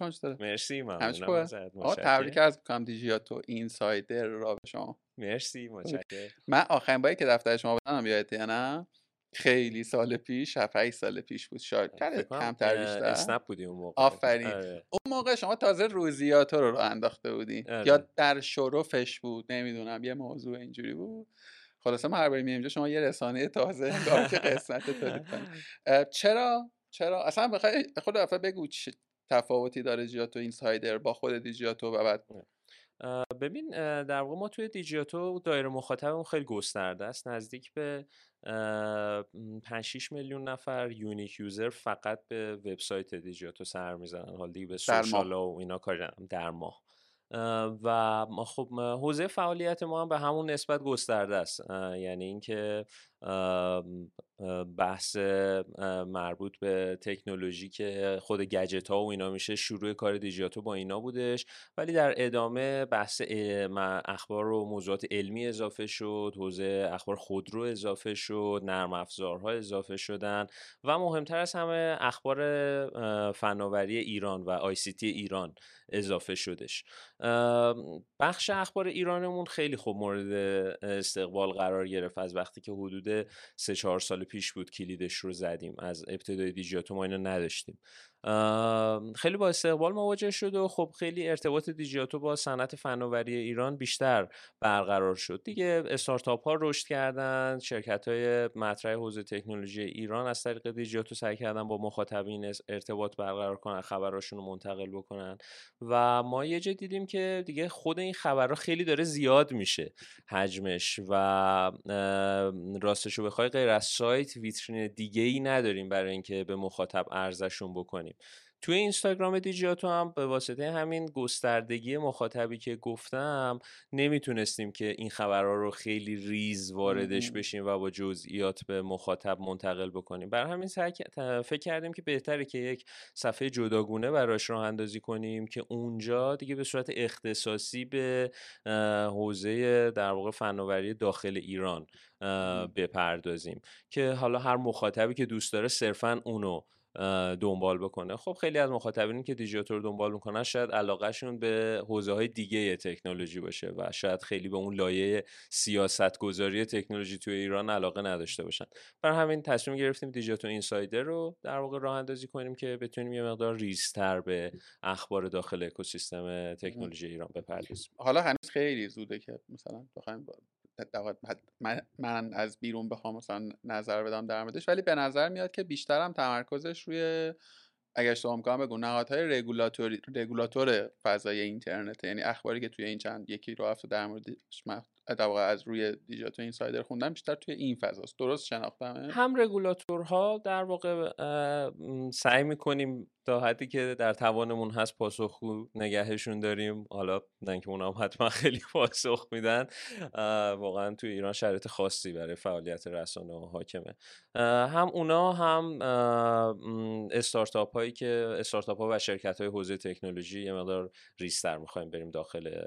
شما چطوره مرسی ممنونم ازت. تبریک از کام دیجیاتو اینسایدر را به شما. مرسی متشکرم. من آخرین باری که دفتر شما بودم یادته یا نه؟ خیلی سال پیش 7 سال پیش بود. شاید کمتر بیشتر. اسنپ بودی اون موقع. آفرین. آره. اون موقع شما تازه روزیاتو رو راه انداخته بودین آره. یا در شرفش بود نمی‌دونم یه موضوع اینجوری بود. خلاصه ما هر باری میایم شما یه رسانه تازه انگار که قسمت تولید چرا؟ چرا؟ اصلا بخوای خود دفعه بگو تفاوتی داره جیاتو اینسایدر با خود دیجیاتو و بعد اه، ببین در واقع ما توی دیجیاتو دایره مخاطبمون خیلی گسترده است. نزدیک به 5 6 میلیون نفر یونیک یوزر فقط به وبسایت دیجیاتو سر می‌زنن. حالا دیگه به. سوشال و اینا کاری ندارم، در ماه. اه، و خب حوزه فعالیت ما هم به همون نسبت گسترده است. یعنی اینکه بحث مربوط به تکنولوژی که خود گجت ها و اینا میشه شروع کار دیجیاتو با اینا بودش. ولی در ادامه بحث اخبار و موضوعات علمی اضافه شد حوزه اخبار خودرو اضافه شد نرم افزارها اضافه شدن و مهمتر از همه اخبار فناوری ایران و آی سی تی ایران اضافه شدش. بخش اخبار ایرانمون خیلی خوب مورد استقبال قرار گرفت از وقتی که حدود سه چهار سال پیش بود کلیدش رو زدیم. از ابتدای دیجیاتو ما اینو نداشتیم. خیلی با استقبال مواجه شد و خب خیلی ارتباط دیجیاتو با صنعت فناوری ایران بیشتر برقرار شد. دیگه استارتاپ ها رشد کردن شرکت های مطرح حوزه تکنولوژی ایران از طریق دیجیاتو سعی کردن با مخاطبین ارتباط برقرار کنن خبراشون رو منتقل بکنن. و ما یه جا دیدیم که دیگه خود این خبرها خیلی داره زیاد میشه حجمش و راستش رو بخوای غیر از سایت ویترین دیگه ای نداریم برای اینکه به مخاطب ارزشون بکنیم. توی اینستاگرام دیجیاتو هم به واسطه همین گستردگی مخاطبی که گفتم نمی‌تونستیم که این خبرها رو خیلی ریز واردش. بشیم و با جزئیات به مخاطب منتقل بکنیم بر همین فکر کردیم که بهتره که یک صفحه جداگونه براش راه اندازی کنیم که اونجا دیگه به صورت اختصاصی به حوزه در واقع فناوری داخل ایران. بپردازیم که حالا هر مخاطبی که دوست داره صرفا اونو دنبال بکنه. خب خیلی از مخاطبینی که دیجیتال رو دنبال می‌کنن شاید علاقهشون به حوزه های دیگه تکنولوژی باشه و شاید خیلی به اون لایه سیاست گذاری تکنولوژی توی ایران علاقه نداشته باشن. بر همین تصمیم گرفتیم دیجیتال اینسایدر رو در واقع راه اندازی کنیم که بتونیم یه مقدار ریزتر به اخبار داخل اکوسیستم تکنولوژی ایران بپردازیم. حالا هنوز خیلی زوده که مثلا بخوایم من, از بیرون بخوام مثلا نظر بدم در موردش ولی به نظر میاد که بیشتر هم تمرکزش روی اگر اشتباه می‌کنم بگو نهادهای رگولاتور فضای اینترنت یعنی اخباری که توی این چند یکی رو هفته در مورد در از روی دیجیتال اینسایدر خوندم بیشتر توی این فضاست. درست شناختم هم رگولاتورها در واقع سعی می‌کنیم تا حدی که در توانمون هست پاسخگو نگهشون داریم. حالا نه اینکه اونا هم حتما خیلی پاسخ میدن. واقعا توی ایران شرایط خاصی برای فعالیت رسانه ها حاکمه. هم اونا هم استارتاپ هایی که استارتاپ ها و شرکت های حوزه تکنولوژی یه مقدار ریستر می‌خوایم بریم داخل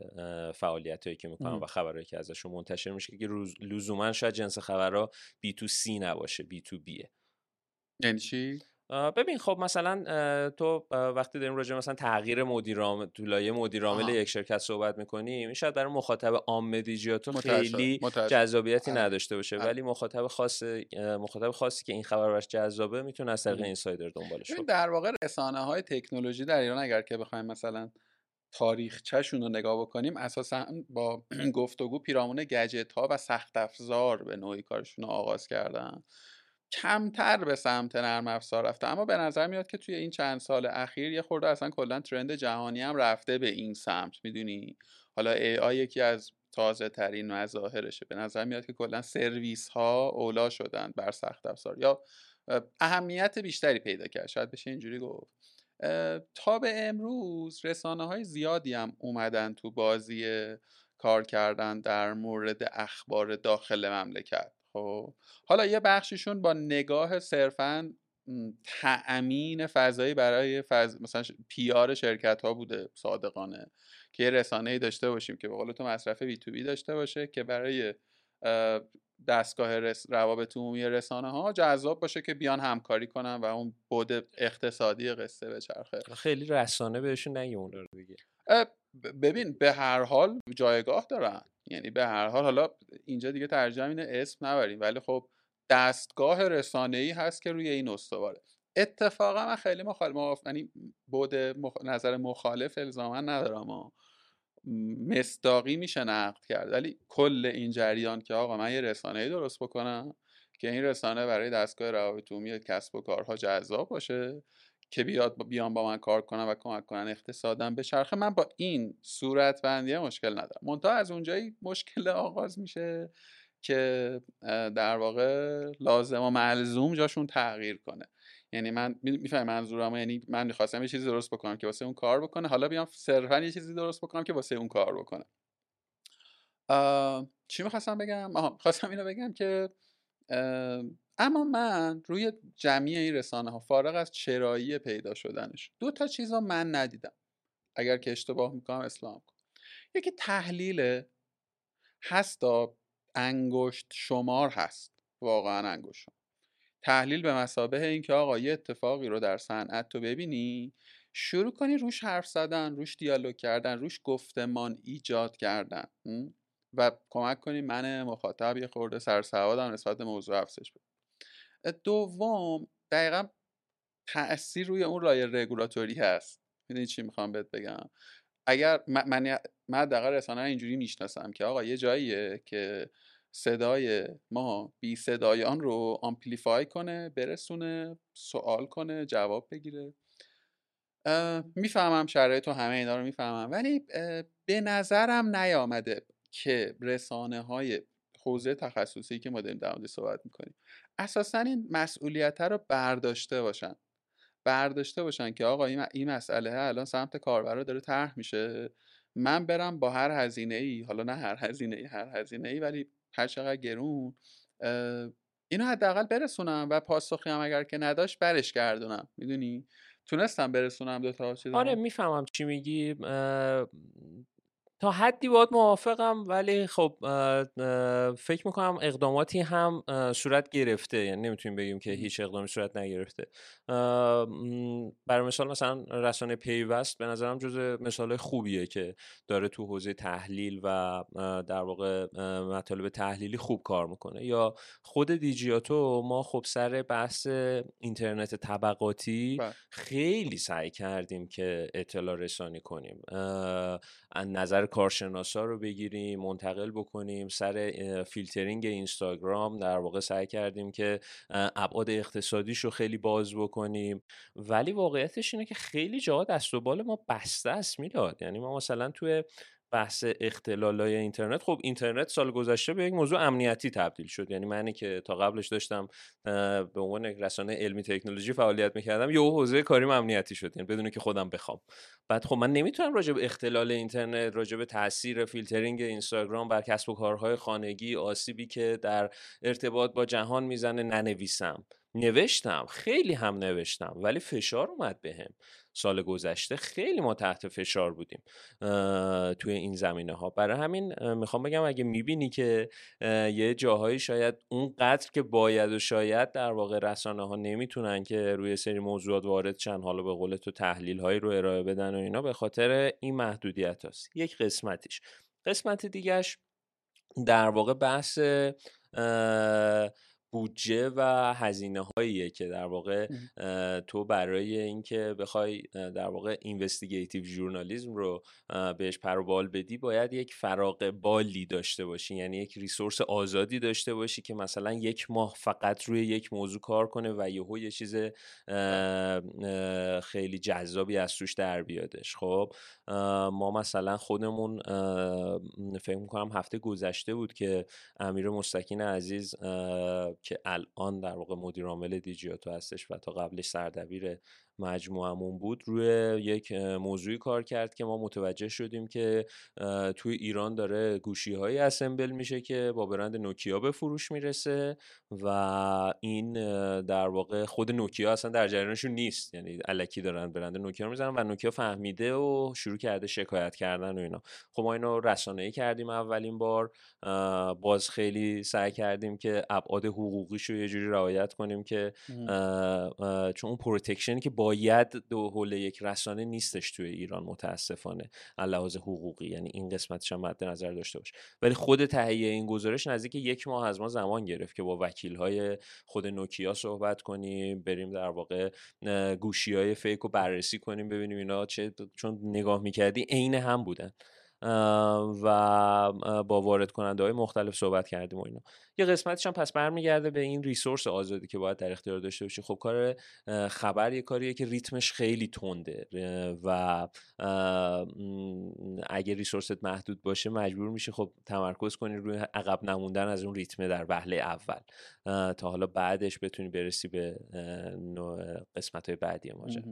فعالیت هایی که می‌کنن. و خبرهایی که ازشون منتشر میشه که روز- لزوما شاید جنس خبرها بی تو سی نباشه بی تو بیه یعنی چی ببین خب مثلا تو وقتی داریم راجع مثلا تغییر مدیر عامل تو لایه مدیر عامل آها. یک شرکت صحبت می‌کنیم این شاید برای مخاطب عام دیجیاتو خیلی. جذابیتی آره. نداشته باشه آره. ولی مخاطب خاص مخاطب خاصی که این خبر براش جذابه می‌تونه از طریق. اینسایدر دنبالش کنه در واقع رسانه های تکنولوژی در ایران اگر که بخوایم مثلا تاریخچهشون رو نگاه بکنیم اساسا با گفتگو پیرامون گجت ها و سخت افزار به نوعی کارشون رو آغاز کردن. کمتر به سمت نرم افزار رفته. اما به نظر میاد که توی این چند سال اخیر یه خورده اصلا کلا ترند جهانی هم رفته به این سمت می‌دونی؟ حالا ای یکی از تازه ترین مظاهرشه. به نظر میاد که کلا سرویس ها اولا شدن بر سخت افزار یا اه، اهمیت بیشتری پیدا کرد. شاید بشه اینجوری گفت. تا به امروز رسانه های زیادی هم اومدن تو بازی کار کردن در مورد اخبار داخل مملکت خب؟ حالا یه بخشیشون با نگاه صرفا تأمین فضایی برای فض... مثلا پیار شرکت ها بوده صادقانه که یه رسانه ای داشته باشیم که به قول تو مصرف بی تو بی داشته باشه که برای دستگاه رس... روابط عمومی رسانه ها جذاب باشه که بیان همکاری کنن و اون بود اقتصادی قصه به چرخه خیلی رسانه بهشون نگی اون رو ببین به هر حال جایگاه دارن. یعنی به هر حال حالا اینجا دیگه ترجمه اینه اسم نبریم ولی خب دستگاه رسانه ای هست که روی این استواره. اتفاقا من خیلی مخالف یعنی بود نظر مخالف الزاما ندارم و مصداقی میشه نقد کرد. ولی کل این جریان که آقا من یه رسانه ای درست بکنم که این رسانه برای دستگاه روابط عمومی کسب و کارها جذاب باشه که بیاد بیان با من کار کنن و کمک کنن اقتصادم به چرخه من با این صورت بندی مشکل ندارم. منتها از اونجایی مشکل آغاز میشه که در واقع لازم و ملزوم جاشون تغییر کنه. یعنی من میفهم منظورم یعنی من می‌خواستم یه چیزی درست بکنم که واسه اون کار بکنه. حالا بیام صرفا یه چیزی درست بکنم که واسه اون کار بکنه. چی می‌خواستم بگم؟ آها خواستم اینو بگم که اما من روی جمعی این رسانه ها فارغ از چرایی پیدا شدنش دو تا چیز من ندیدم. اگر که اشتباه می‌کنم اسلام کن. یکی تحلیل هستا انگشت شمار هست. واقعا انگشت تحلیل به مسابه این که آقا یه اتفاقی رو در صنعت تو ببینی شروع کنی روش حرف زدن روش دیالوگ کردن روش گفتمان ایجاد کردن و کمک کنی من مخاطب یه خورده سرسوادم نسبت به موضوع افزایش بده. دوم دقیقا تاثیر روی اون رای رگولاتوری هست. می‌دونی چی می‌خوام بهت بگم؟ اگر من من دقیقا رسانه اینجوری می‌شناسم که آقا یه جاییه که صدای ما بی صدایان رو آمپلیفای کنه برسونه سوال کنه جواب بگیره. می‌فهمم شرایط و همه اینا رو می‌فهمم. ولی به نظرم نیامده که رسانه های حوزه تخصصی که ما داریم در صحبت می‌کنیم اساسا این مسئولیت رو برداشته باشن. برداشته باشن که آقا این مسئله الان سمت کاربر داره طرح میشه. من برم با هر هزینه ای حالا نه هر هزینه ای هر هزینه ای ولی هر چقدر گرون اینو حداقل برسونم و پاسخی هم اگر که نداشت برش گردونم. می‌دونی؟ تونستم برسونم دو تا آره می‌فهمم چی میگی. تا حدی باید موافقم ولی خب فکر می‌کنم اقداماتی هم صورت گرفته. یعنی نمی‌تونیم بگیم که هیچ اقدامی صورت نگرفته. برای مثال مثلا رسانه پیوست به نظرم جز مثال خوبیه که داره تو حوزه تحلیل و در واقع مطالب تحلیلی خوب کار می‌کنه. یا خود دیجیاتو ما خب سر بحث اینترنت طبقاتی بله. خیلی سعی کردیم که اطلاع رسانی کنیم. نظر کارشناسا رو بگیریم منتقل بکنیم سر فیلترینگ اینستاگرام در واقع سعی کردیم که ابعاد اقتصادیش رو خیلی باز بکنیم. ولی واقعیتش اینه که خیلی جاها دست و بال ما بسته است می‌داد یعنی ما مثلا توی بحث اختلالای اینترنت. خب اینترنت سال گذشته به یک موضوع امنیتی تبدیل شد. یعنی منی که تا قبلش داشتم به عنوان رسانه علمی تکنولوژی فعالیت می‌کردم یه حوزه کاریم امنیتی شد. یعنی بدون که خودم بخوام. بعد خب من نمی‌تونم راجع به اختلال اینترنت راجع به تاثیر فیلترینگ اینستاگرام بر کسب و کارهای خانگی آسیبی که در ارتباط با جهان می‌زنه ننویسم. نوشتم خیلی هم نوشتم ولی فشار اومد بهم. سال گذشته خیلی ما تحت فشار بودیم توی این زمینه ها برای همین می‌خوام بگم اگه می‌بینی که یه جاهایی شاید اون قدر که باید و شاید در واقع رسانه ها نمی‌تونن که روی سری موضوعات وارد چند حالا به قول تو تحلیل هایی رو ارائه بدن و اینا به خاطر این محدودیت هست یک قسمتیش. قسمت دیگهش در واقع بحث بودجه و هزینه هاییه که در واقع تو برای اینکه بخوای در واقع اینوستیگیتیو ژورنالیسم رو بهش پروبال بدی باید یک فراغ بالی داشته باشی. یعنی یک ریسورس آزادی داشته باشی که مثلا یک ماه فقط روی یک موضوع کار کنه و یهو یه چیز خیلی جذابی از توش در بیادش. خب ما مثلا خودمون فکر می‌کنم هفته گذشته بود که امیر مستکین عزیز که الان در واقع مدیر عامل دیجیاتو هستش و تا قبلش سردبیر مجموعمون بود روی یک موضوعی کار کرد که ما متوجه شدیم که توی ایران داره گوشی های اسمبل میشه که با برند نوکیا به فروش می‌رسه و این در واقع خود نوکیا اصلا در جریانشون نیست. یعنی الکی دارن برند نوکیا رو می‌زنن و نوکیا فهمیده و شروع کرده شکایت کردن و اینا. خب ما اینو رسانه‌ای کردیم اولین بار باز خیلی سعی کردیم که ابعاد حقوقیش رو یه جوری رعایت کنیم که چون اون پروتکشنی که باید دو حول یک رسانه نیستش توی ایران متاسفانه لحاظ حقوقی یعنی این قسمتش هم مد نظر داشته باش. ولی خود تهیه این گزارش نزدیک یک ماه از ما زمان گرفت که با وکیل های خود نوکیا صحبت کنیم بریم در واقع گوشی های فیک رو بررسی کنیم ببینیم اینا چه چون نگاه می‌کردی عین هم بودن. و با وارد کننده های مختلف صحبت کردیم و اینا. یه قسمتش هم پس برمیگرده به این ریسورس آزادی که باید در اختیار داشته باشی. خب کار خبر یه کاریه که ریتمش خیلی تنده و اگه ریسورست محدود باشه مجبور میشه خب تمرکز کنی روی عقب نموندن از اون ریتمه در وهله اول. تا حالا بعدش بتونی برسی به قسمت های بعدی ماجرا.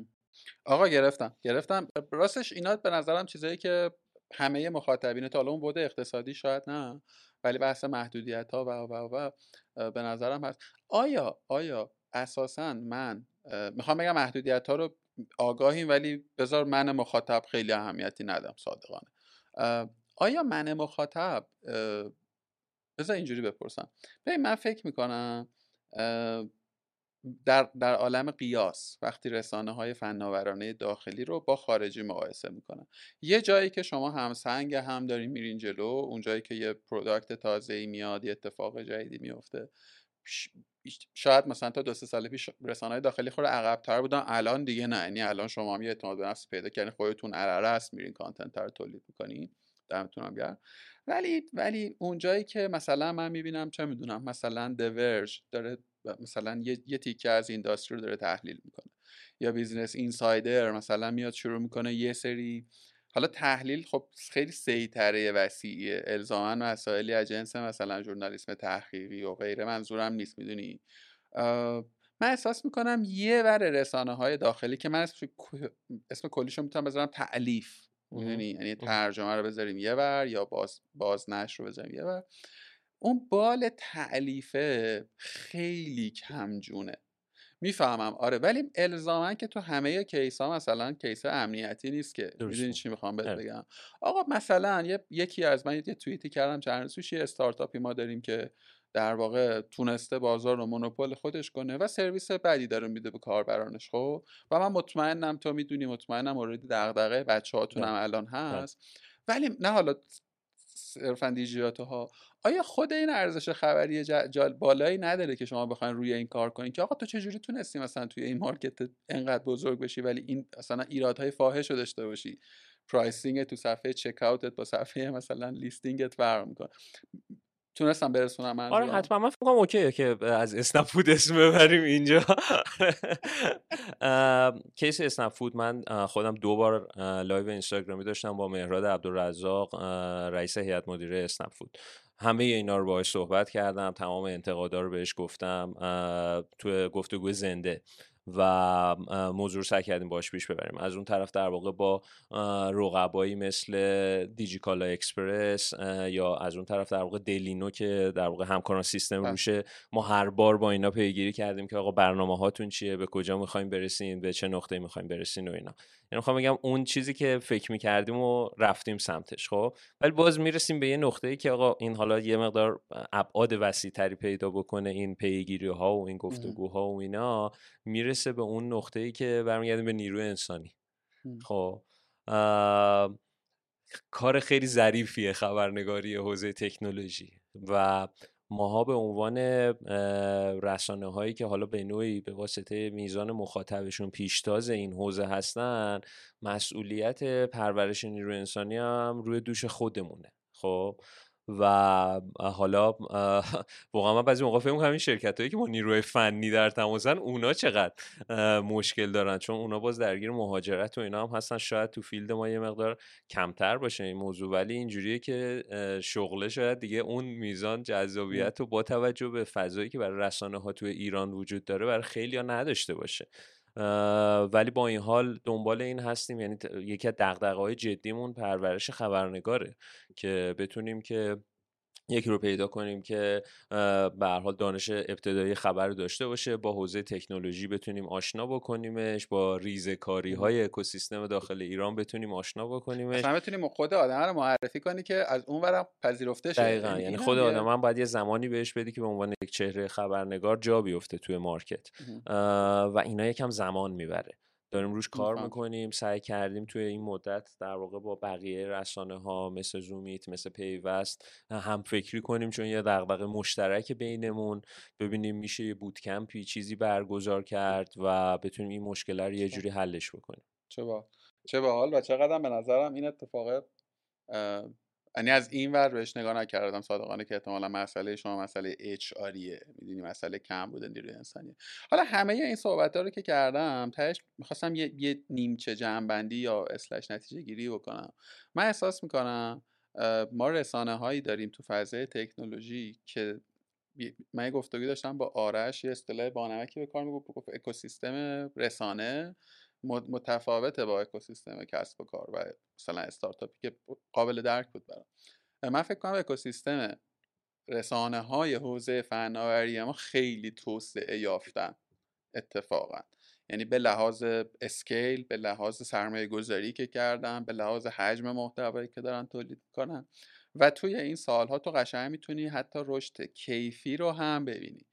آقا گرفتم. گرفتم. راستش اینا به نظرم چیزایی که همه مخاطبین تا اون بوده اقتصادی شاید نه ولی بحث محدودیت ها و و و به نظرم هست. آیا آیا اساسا من می‌خوام بگم محدودیت ها رو آگاهیم ولی بذار من مخاطب خیلی اهمیتی ندم صادقانه. آیا من مخاطب بذار اینجوری بپرسم. ببین من فکر می‌کنم در, در عالم قیاس وقتی رسانه های فناورانه داخلی رو با خارجی مقایسه می‌کنن. یه جایی که شما هم سنگ هم دارین میرین جلو اون جایی که یه پروداکت تازه ای میاد یه اتفاق جدیدی میفته شاید مثلا تا دو سه سال پیش رسانه های داخلی خود عقبتر بودن الان دیگه نه. یعنی الان شما هم یه اعتماد به نفس پیدا کردین خودتون عرره است میرین کانتنت رو تولید می‌کنین. دمتون هم گرم. ولی ولی اون جایی که مثلا من می‌بینم چه می‌دونم مثلا دورج داره مثلا یه, یه تیکه از اینداستری رو داره تحلیل می‌کنه. یا بیزنس اینسایدر مثلا میاد شروع می‌کنه یه سری حالا تحلیل خب خیلی سیتره وسیعیه الزاما مسائلی از جنس مثلا ژورنالیسم تحقیقی و غیره منظورم نیست می‌دونی؟ من احساس می‌کنم یه ور رسانه های داخلی که من اسم, اسم کلیشو می‌تونم بذارم تعلیف می‌دونی؟ یعنی ترجمه رو بذاریم یه ور یا باز بازنشر رو بذاریم یه ور. اون بال تعلیفه خیلی کمجونه. می‌فهمم. آره ولی الزاما که تو همه کیس ها مثلا کیس امنیتی نیست که. می‌دونی چی می‌خوام بهت. بگم؟ آقا مثلا یکی از من یه توییتی کردم چند روز یه استارتاپی ما داریم که در واقع تونسته بازار رو مونوپول خودش کنه و سرویس بعدی داره میده به کاربرانش خب؟ و من مطمئنم تو می‌دونی مطمئنم اوردی دغدغه بچه هاتون هم الان هست. ولی نه حالا صرفا دیجیاتو ها آیا خود این ارزش خبری جال بالایی نداره که شما بخواین روی این کار کنین؟ که آقا تو چجوری تونستی مثلا توی این مارکت انقدر بزرگ بشی ولی این مثلا ایرادهای فاحش رو داشته باشی؟ پرایسینگ تو صفحه چک اوتت با صفحه مثلا لیستینگت فرق می‌کنه. تونستم برسونم من آره حتما. من فکر اوکیه که از اسنپ فود اسم ببریم اینجا. کیس اسنپ فود من خودم دو بار لایو اینستاگرامی داشتم با مهراد عبدالرزاق رئیس هیئت مدیره اسنپ فود. همه اینا رو باهاش صحبت کردم تمام انتقادا رو بهش گفتم تو گفتگو زنده. و موضوع رو سعی کردیم باش پیش ببریم. از اون طرف در واقع با رقبایی مثل دیجیکالا اکسپرس یا از اون طرف در واقع دلینو که در واقع همکاران سیستم بله. روشه ما هر بار با اینا پیگیری کردیم که آقا برنامه هاتون چیه به کجا می‌خوایم برسین به چه نقطه می‌خوایم برسین و اینا. یعنی می‌خوام بگم اون چیزی که فکر می‌کردیم و رفتیم سمتش خب؟ ولی باز می‌رسیم به یه نقطه ای که آقا این حالا یه مقدار ابعاد وسیع تری پیدا بکنه این پیگیری ها و این گفتگوها و اینا. می‌رسه به اون نقطه ای که برمیگردیم به نیروی انسانی. خب کار خیلی ظریفیه خبرنگاری حوزه تکنولوژی و ماها به عنوان رسانه هایی که حالا به نوعی به واسطه میزان مخاطبشون پیشتاز این حوزه هستن مسئولیت پرورش نیروی انسانی هم روی دوش خودمونه. خب و حالا واقعا من بعضی موقع فکر همین شرکت هایی که با نیروی فنی در تماسن اونا چقدر مشکل دارن. چون اونا باز درگیر مهاجرت و اینا هم هستن. شاید تو فیلد ما یه مقدار کمتر باشه این موضوع. ولی اینجوریه که شغله شاید دیگه اون میزان جذابیت و با توجه به فضایی که برای رسانه ها توی ایران وجود داره برای خیلی ها نداشته باشه. ولی با این حال دنبال این هستیم یعنی یکی از دغدغه‌های جدیمون پرورش خبرنگاره که بتونیم که یکی رو پیدا کنیم که به حال دانش ابتدایی خبر داشته باشه با حوزه تکنولوژی بتونیم آشنا بکنیمش با ریزکاری های اکوسیستم داخل ایران بتونیم آشنا بکنیمش. اصلا بتونیم خود آدم رو معرفی کنی که از اون ورم پذیرفته شه دقیقا یعنی, یعنی خود آدم هم باید یه زمانی بهش بدی که به عنوان یک چهره خبرنگار جا بیفته توی مارکت. و اینا یکم زمان می‌بره. داریم روش کار می‌کنیم سعی کردیم توی این مدت در واقع با بقیه رسانه ها مثل زومیت مثل پیوست هم فکری کنیم چون یه دغدغه مشترک بینمون. ببینیم میشه یه بوتکمپی چیزی برگزار کرد و بتونیم این مشکل رو یه جوری حلش بکنیم. چه با چه با حال و چقدر به نظرم این اتفاق یعنی از این ور بهش نگاه نکردم صادقانه که احتمالا مسئله شما مسئله اچ آریه می‌دونی مسئله کم بوده نیروی انسانی حالا همه این صحبت رو که کردم تهش می‌خواستم یه, یه نیمچه جمعبندی یا اسلش نتیجه گیری بکنم. من احساس می‌کنم ما رسانه هایی داریم تو فضای تکنولوژی که من یه گفتگوی داشتم با آرش یه اصطلاح بانمکی به کار می‌گفت اکوسیستم رسانه. متفاوته با اکوسیستم کسب و کار و مثلا استارتاپی که قابل درک بود برام. من فکر کنم اکوسیستم رسانه های حوزه فناوری ما خیلی توسعه یافتن اتفاقا. یعنی به لحاظ اسکیل به لحاظ سرمایه گذاری که کردن به لحاظ حجم محتوایی که دارن تولید کنن و توی این سالها تو قشنگ می‌تونی حتی رشد کیفی رو هم ببینی.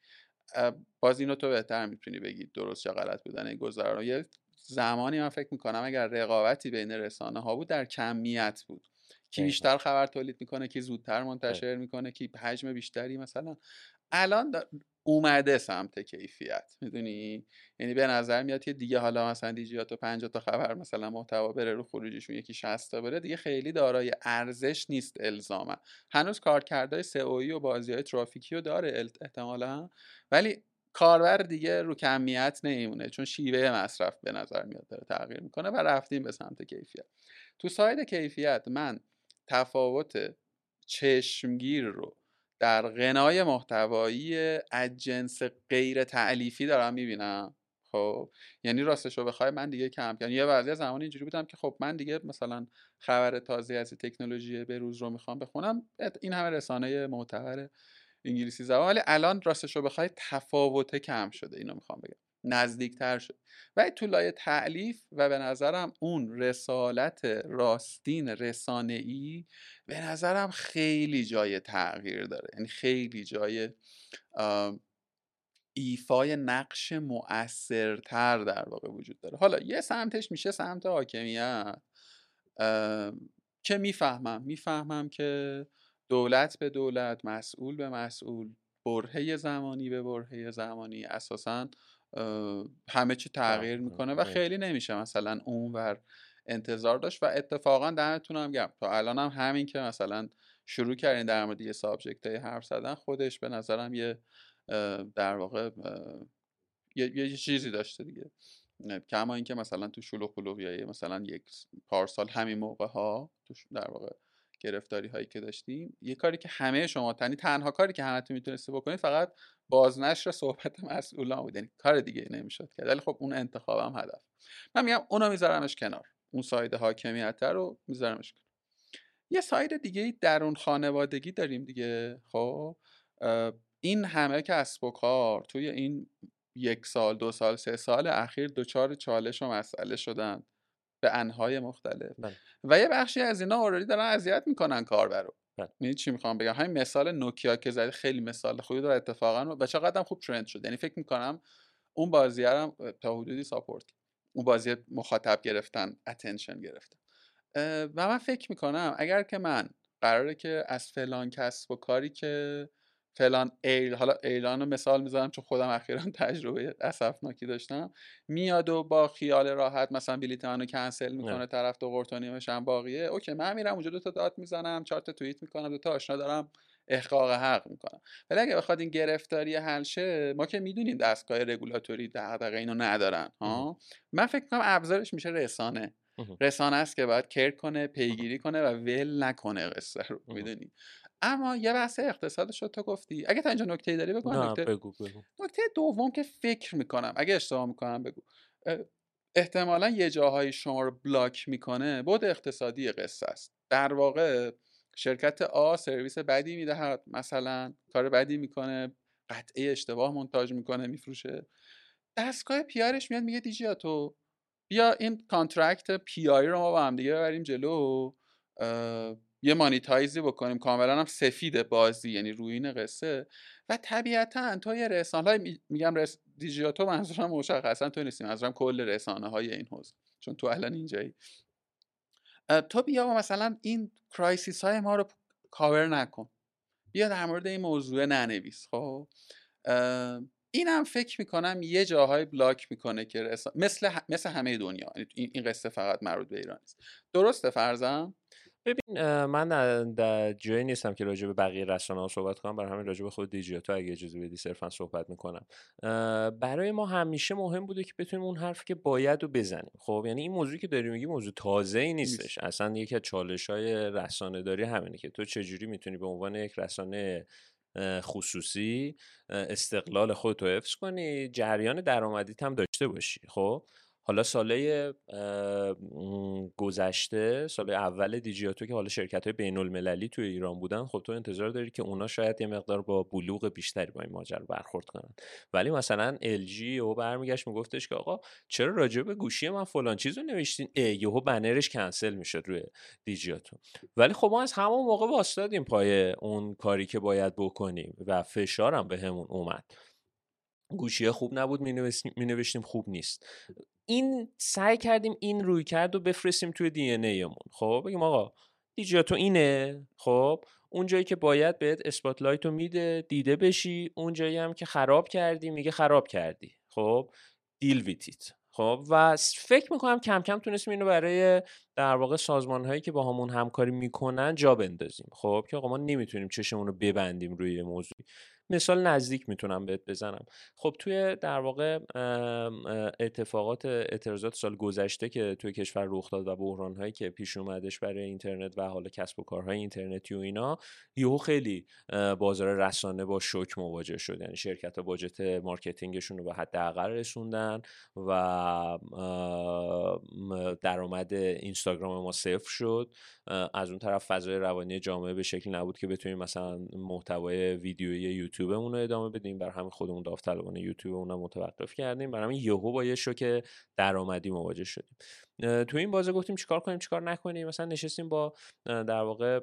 باز اینو تو بهتر می‌تونی بگی درست چه غلط بودن این گذران یه زمانی من فکر می‌کنم اگر رقابتی بین رسانه ها بود در کمیت بود. کی بیشتر خبر تولید می‌کنه کی زودتر منتشر می‌کنه کی حجم بیشتری مثلا. الان اومده سمت کیفیت می‌دونی؟ یعنی به نظر میاد که دیگه حالا مثلا دیجی تا 50 تا خبر مثلا محتوا بره رو خروجیشون یکی 60 تا بره دیگه خیلی دارای ارزش نیست الزاما. هنوز کارکردهای سئویی و بازی های ترافیکی رو داره احتمالا. ولی کاربر دیگه رو کمیت نمیمونه چون شیوه مصرف به نظر میاد داره تغییر می‌کنه و رفتیم به سمت کیفیت. تو ساید کیفیت من تفاوت چشمگیر رو در غنای محتوایی از جنس غیر تعلیفی دارم می‌بینم خب؟ یعنی راستش رو بخوای من دیگه کم یعنی یه بعضی زمان اینجوری بودم که خب من دیگه مثلا خبر تازه از تکنولوژی به روز رو می‌خوام بخونم این همه رسانه معتبر انگلیسی زبان ولی الان راستش رو بخوای تفاوته کم شده اینو می‌خوام بگم. نزدیکتر شد و تو لایه تعلیف و به نظرم اون رسالت راستین رسانه ای به نظرم خیلی جای تغییر داره. یعنی خیلی جای ایفای نقش مؤثرتر در واقع وجود داره. حالا یه سمتش میشه سمت حاکمیت. که می‌فهمم. می‌فهمم که دولت به دولت مسئول به مسئول برهه زمانی به برهه زمانی اساسا همه چی تغییر می‌کنه و خیلی نمیشه مثلا اونور انتظار داشت و اتفاقا دمتونم گم تا الان هم همین که مثلا شروع کردین در مورد یه سابجکت های حرف زدن خودش به نظرم یه در واقع یه, یه چیزی داشته دیگه. کما اینکه مثلا تو شلوغ مثلا یک پارسال همین موقع ها تو در واقع گرفتاری هایی که داشتیم یه کاری که همه شما تنی تنها کاری که همتون می‌تونستی بکنید فقط بازنشر صحبت مسئولان بود. یعنی کار دیگه نمی‌شد کرد. ولی خب اون انتخابم هدف. من میگم اونو میذارمش کنار. اون ساید حاکمیت رو میذارمش کنار. یه ساید دیگه درون خانوادگی داریم دیگه. خب این همه کسب و کار توی این یک سال دو سال سه سال اخیر دچار چالش و مسئله شدن. به انهای مختلف. بله. و یه بخشی از اینا اوردی دارن اذیت می‌کنن کاربر رو. بله. چی می‌خوام بگم؟ همین مثال نوکیا که زدی خیلی مثال خوبی داره اتفاقا و چقدر خوب ترند شد. یعنی فکر می‌کنم اون بازی هم تا حدودی ساپورت اون بازی مخاطب گرفتن اتنشن گرفتن. و من فکر می‌کنم اگر که من قراره که از فلان کسب و کاری که فلان ایل حالا ایلان رو مثال می‌زنم چون خودم اخیرا تجربه اسفناکی داشتم. میاد و با خیال راحت مثلا بلیت منو کنسل می‌کنه طرف دو قرتونی هم باقیه. اوکی من میرم اونجا دو تا دات می‌زنم چهار تا توییت می‌کنم دو تا آشنا دارم احقاق حق می‌کنم. ولی اگه بخواد این گرفتاری حل شه ما که می‌دونیم دستگاه رگولاتوری دغدغه اینو ندارن ها؟ من فکر کنم ابزارش میشه رسانه. رسانه است که باید کر کنه پیگیری کنه و ول نکنه قصه رو می‌دونی؟ اما یه بحث اقتصاد شد تو گفتی. اگه تا اینجا نکته داری بگو نه بگو بگو. نکته دوم که فکر می‌کنم اگه اشتباه می‌کنم بگو. احتمالا یه جاهایی شما رو بلاک می‌کنه بود اقتصادی قصه است. در واقع شرکت آ سرویس بدی می‌دهد مثلا کار بدی می‌کنه قطعه اشتباه منتاج می‌کنه میفروشه. دستگاه پیارش میاد میگه دیجیا تو بیا این کانترکت پیاری رو ما با هم دیگه ببریم جلو. یه مانیتایزی بکنیم. کاملا هم سفید بازی یعنی روین قصه. و طبیعتا تو یه رسانه های میگم رس... دیجیاتو منظورم مشخصا تو نیستیم منظورم کل رسانه های این حوزه. چون تو الان اینجایی. تو بیا و مثلا این کرایسیس های ما رو کاور نکن. بیا در مورد این موضوع ننویس خب؟ اینم فکر می‌کنم یه جاهای بلاک می‌کنه که مثل مثل همه دنیا. یعنی این قصه فقط مربوط به ایران است درسته فرضم ببین من در جایی نیستم که راجع به بقیه رسانه ها صحبت کنم. برای همین راجع به خود دیجیاتو اگه اجازه بدی صرفا صحبت می‌کنم. برای ما همیشه مهم بوده که بتونیم اون حرف که باید رو بزنیم. خب یعنی این موضوعی که داری میگی موضوع تازه ای نیستش اصلا یکی از چالش های رسانه داری همینه که تو چجوری می‌تونی به عنوان یک رسانه خصوصی استقلال خودتو حفظ کنی جریان درآمدیت هم داشته باشی. خب حالا ساله گذشته سال اول دیجیاتو که حالا شرکت های بین المللی توی ایران بودن خب تو انتظار داری که اونا شاید یه مقدار با بلوغ بیشتری با این ماجرا برخورد کنن. ولی مثلا LG و برمیگشت میگفتش که آقا چرا راجع به گوشی من فلان چیزو نوشتین؟ یهو بنرش کنسل می‌شد روی دیجیاتو. ولی خب ما از همون موقع واسطادیم پای اون کاری که باید بکنیم و فشارم بهمون به اومد. گوشی خوب نبود می نوشتیم خوب نیست. این سعی کردیم این روی کرد و بفرستیم توی دی ان ایمون. خب بگیم آقا دیجیاتو اینه؟ خب اون جایی که باید بهت اسپاتلایت رو میده دیده بشی. اون جایی هم که خراب کردی میگه خراب کردی. خب دیل ویتیت خب و فکر می‌کنم کم کم تونستیم اینو برای در واقع سازمان هایی که با همون همکاری می‌کنن جا بندازیم. خب که آقا ما نمی‌تونیم چشمون رو ببندیم روی موضوع مثال نزدیک می‌تونم بهت بزنم. خب توی در واقع اتفاقات اعتراضات سال گذشته که توی کشور رخ داد و بحران هایی که پیش اومدش برای اینترنت و حالا کسب و کارهای اینترنتی و اینا یهو خیلی بازار رسانه با شوک مواجه شد. یعنی شرکت ها باجت مارکتینگشون رو به حداقل رسوندن و درآمد اینستاگرام ما صفر شد. از اون طرف فضای روانی جامعه به شکلی نبود که بتونیم مثلا محتوای ویدیویی یوتیوبمون رو ادامه بدیم. بر همین خودمون داوطلبانه یوتیوب اون متوقف کردیم. برای همین یهو با یه شوک درآمدی مواجه شدیم. تو این بازه گفتیم چیکار کنیم چیکار نکنیم. مثلا نشستیم با در واقع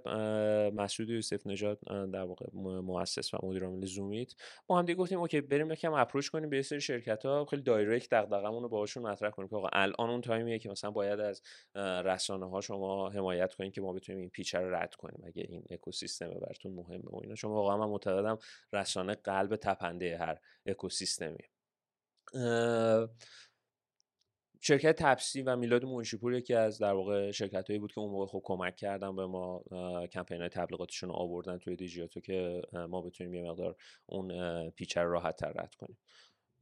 مسعود یوسف نژاد در واقع مؤسس و مدیر عامل زومیت. ما هم دیگه گفتیم اوکی بریم یکم اپروچ کنیم به سری شرکت ها خیلی دایرکت دغدغمون رو باهاشون مطرح کنیم. که آقا الان اون تایمیه که مثلا باید از رسانه ها شما حمایت کنیم که ما بتونیم این پیچ رو رد کنیم. اگه این اکوسیستم براتون مهمه و اینا. شما واقعا من معتقدم رسانه قلب تپنده هر اکوسیستمی شرکت تپسی و میلاد منشیپور یکی از در واقع شرکت هایی بود که اون موقع خب کمک کردن به ما کمپین های تبلیغاتشون رو آوردن توی دیجیاتو که ما بتونیم یه مقدار اون پیچر رو راحت تر رد کنیم.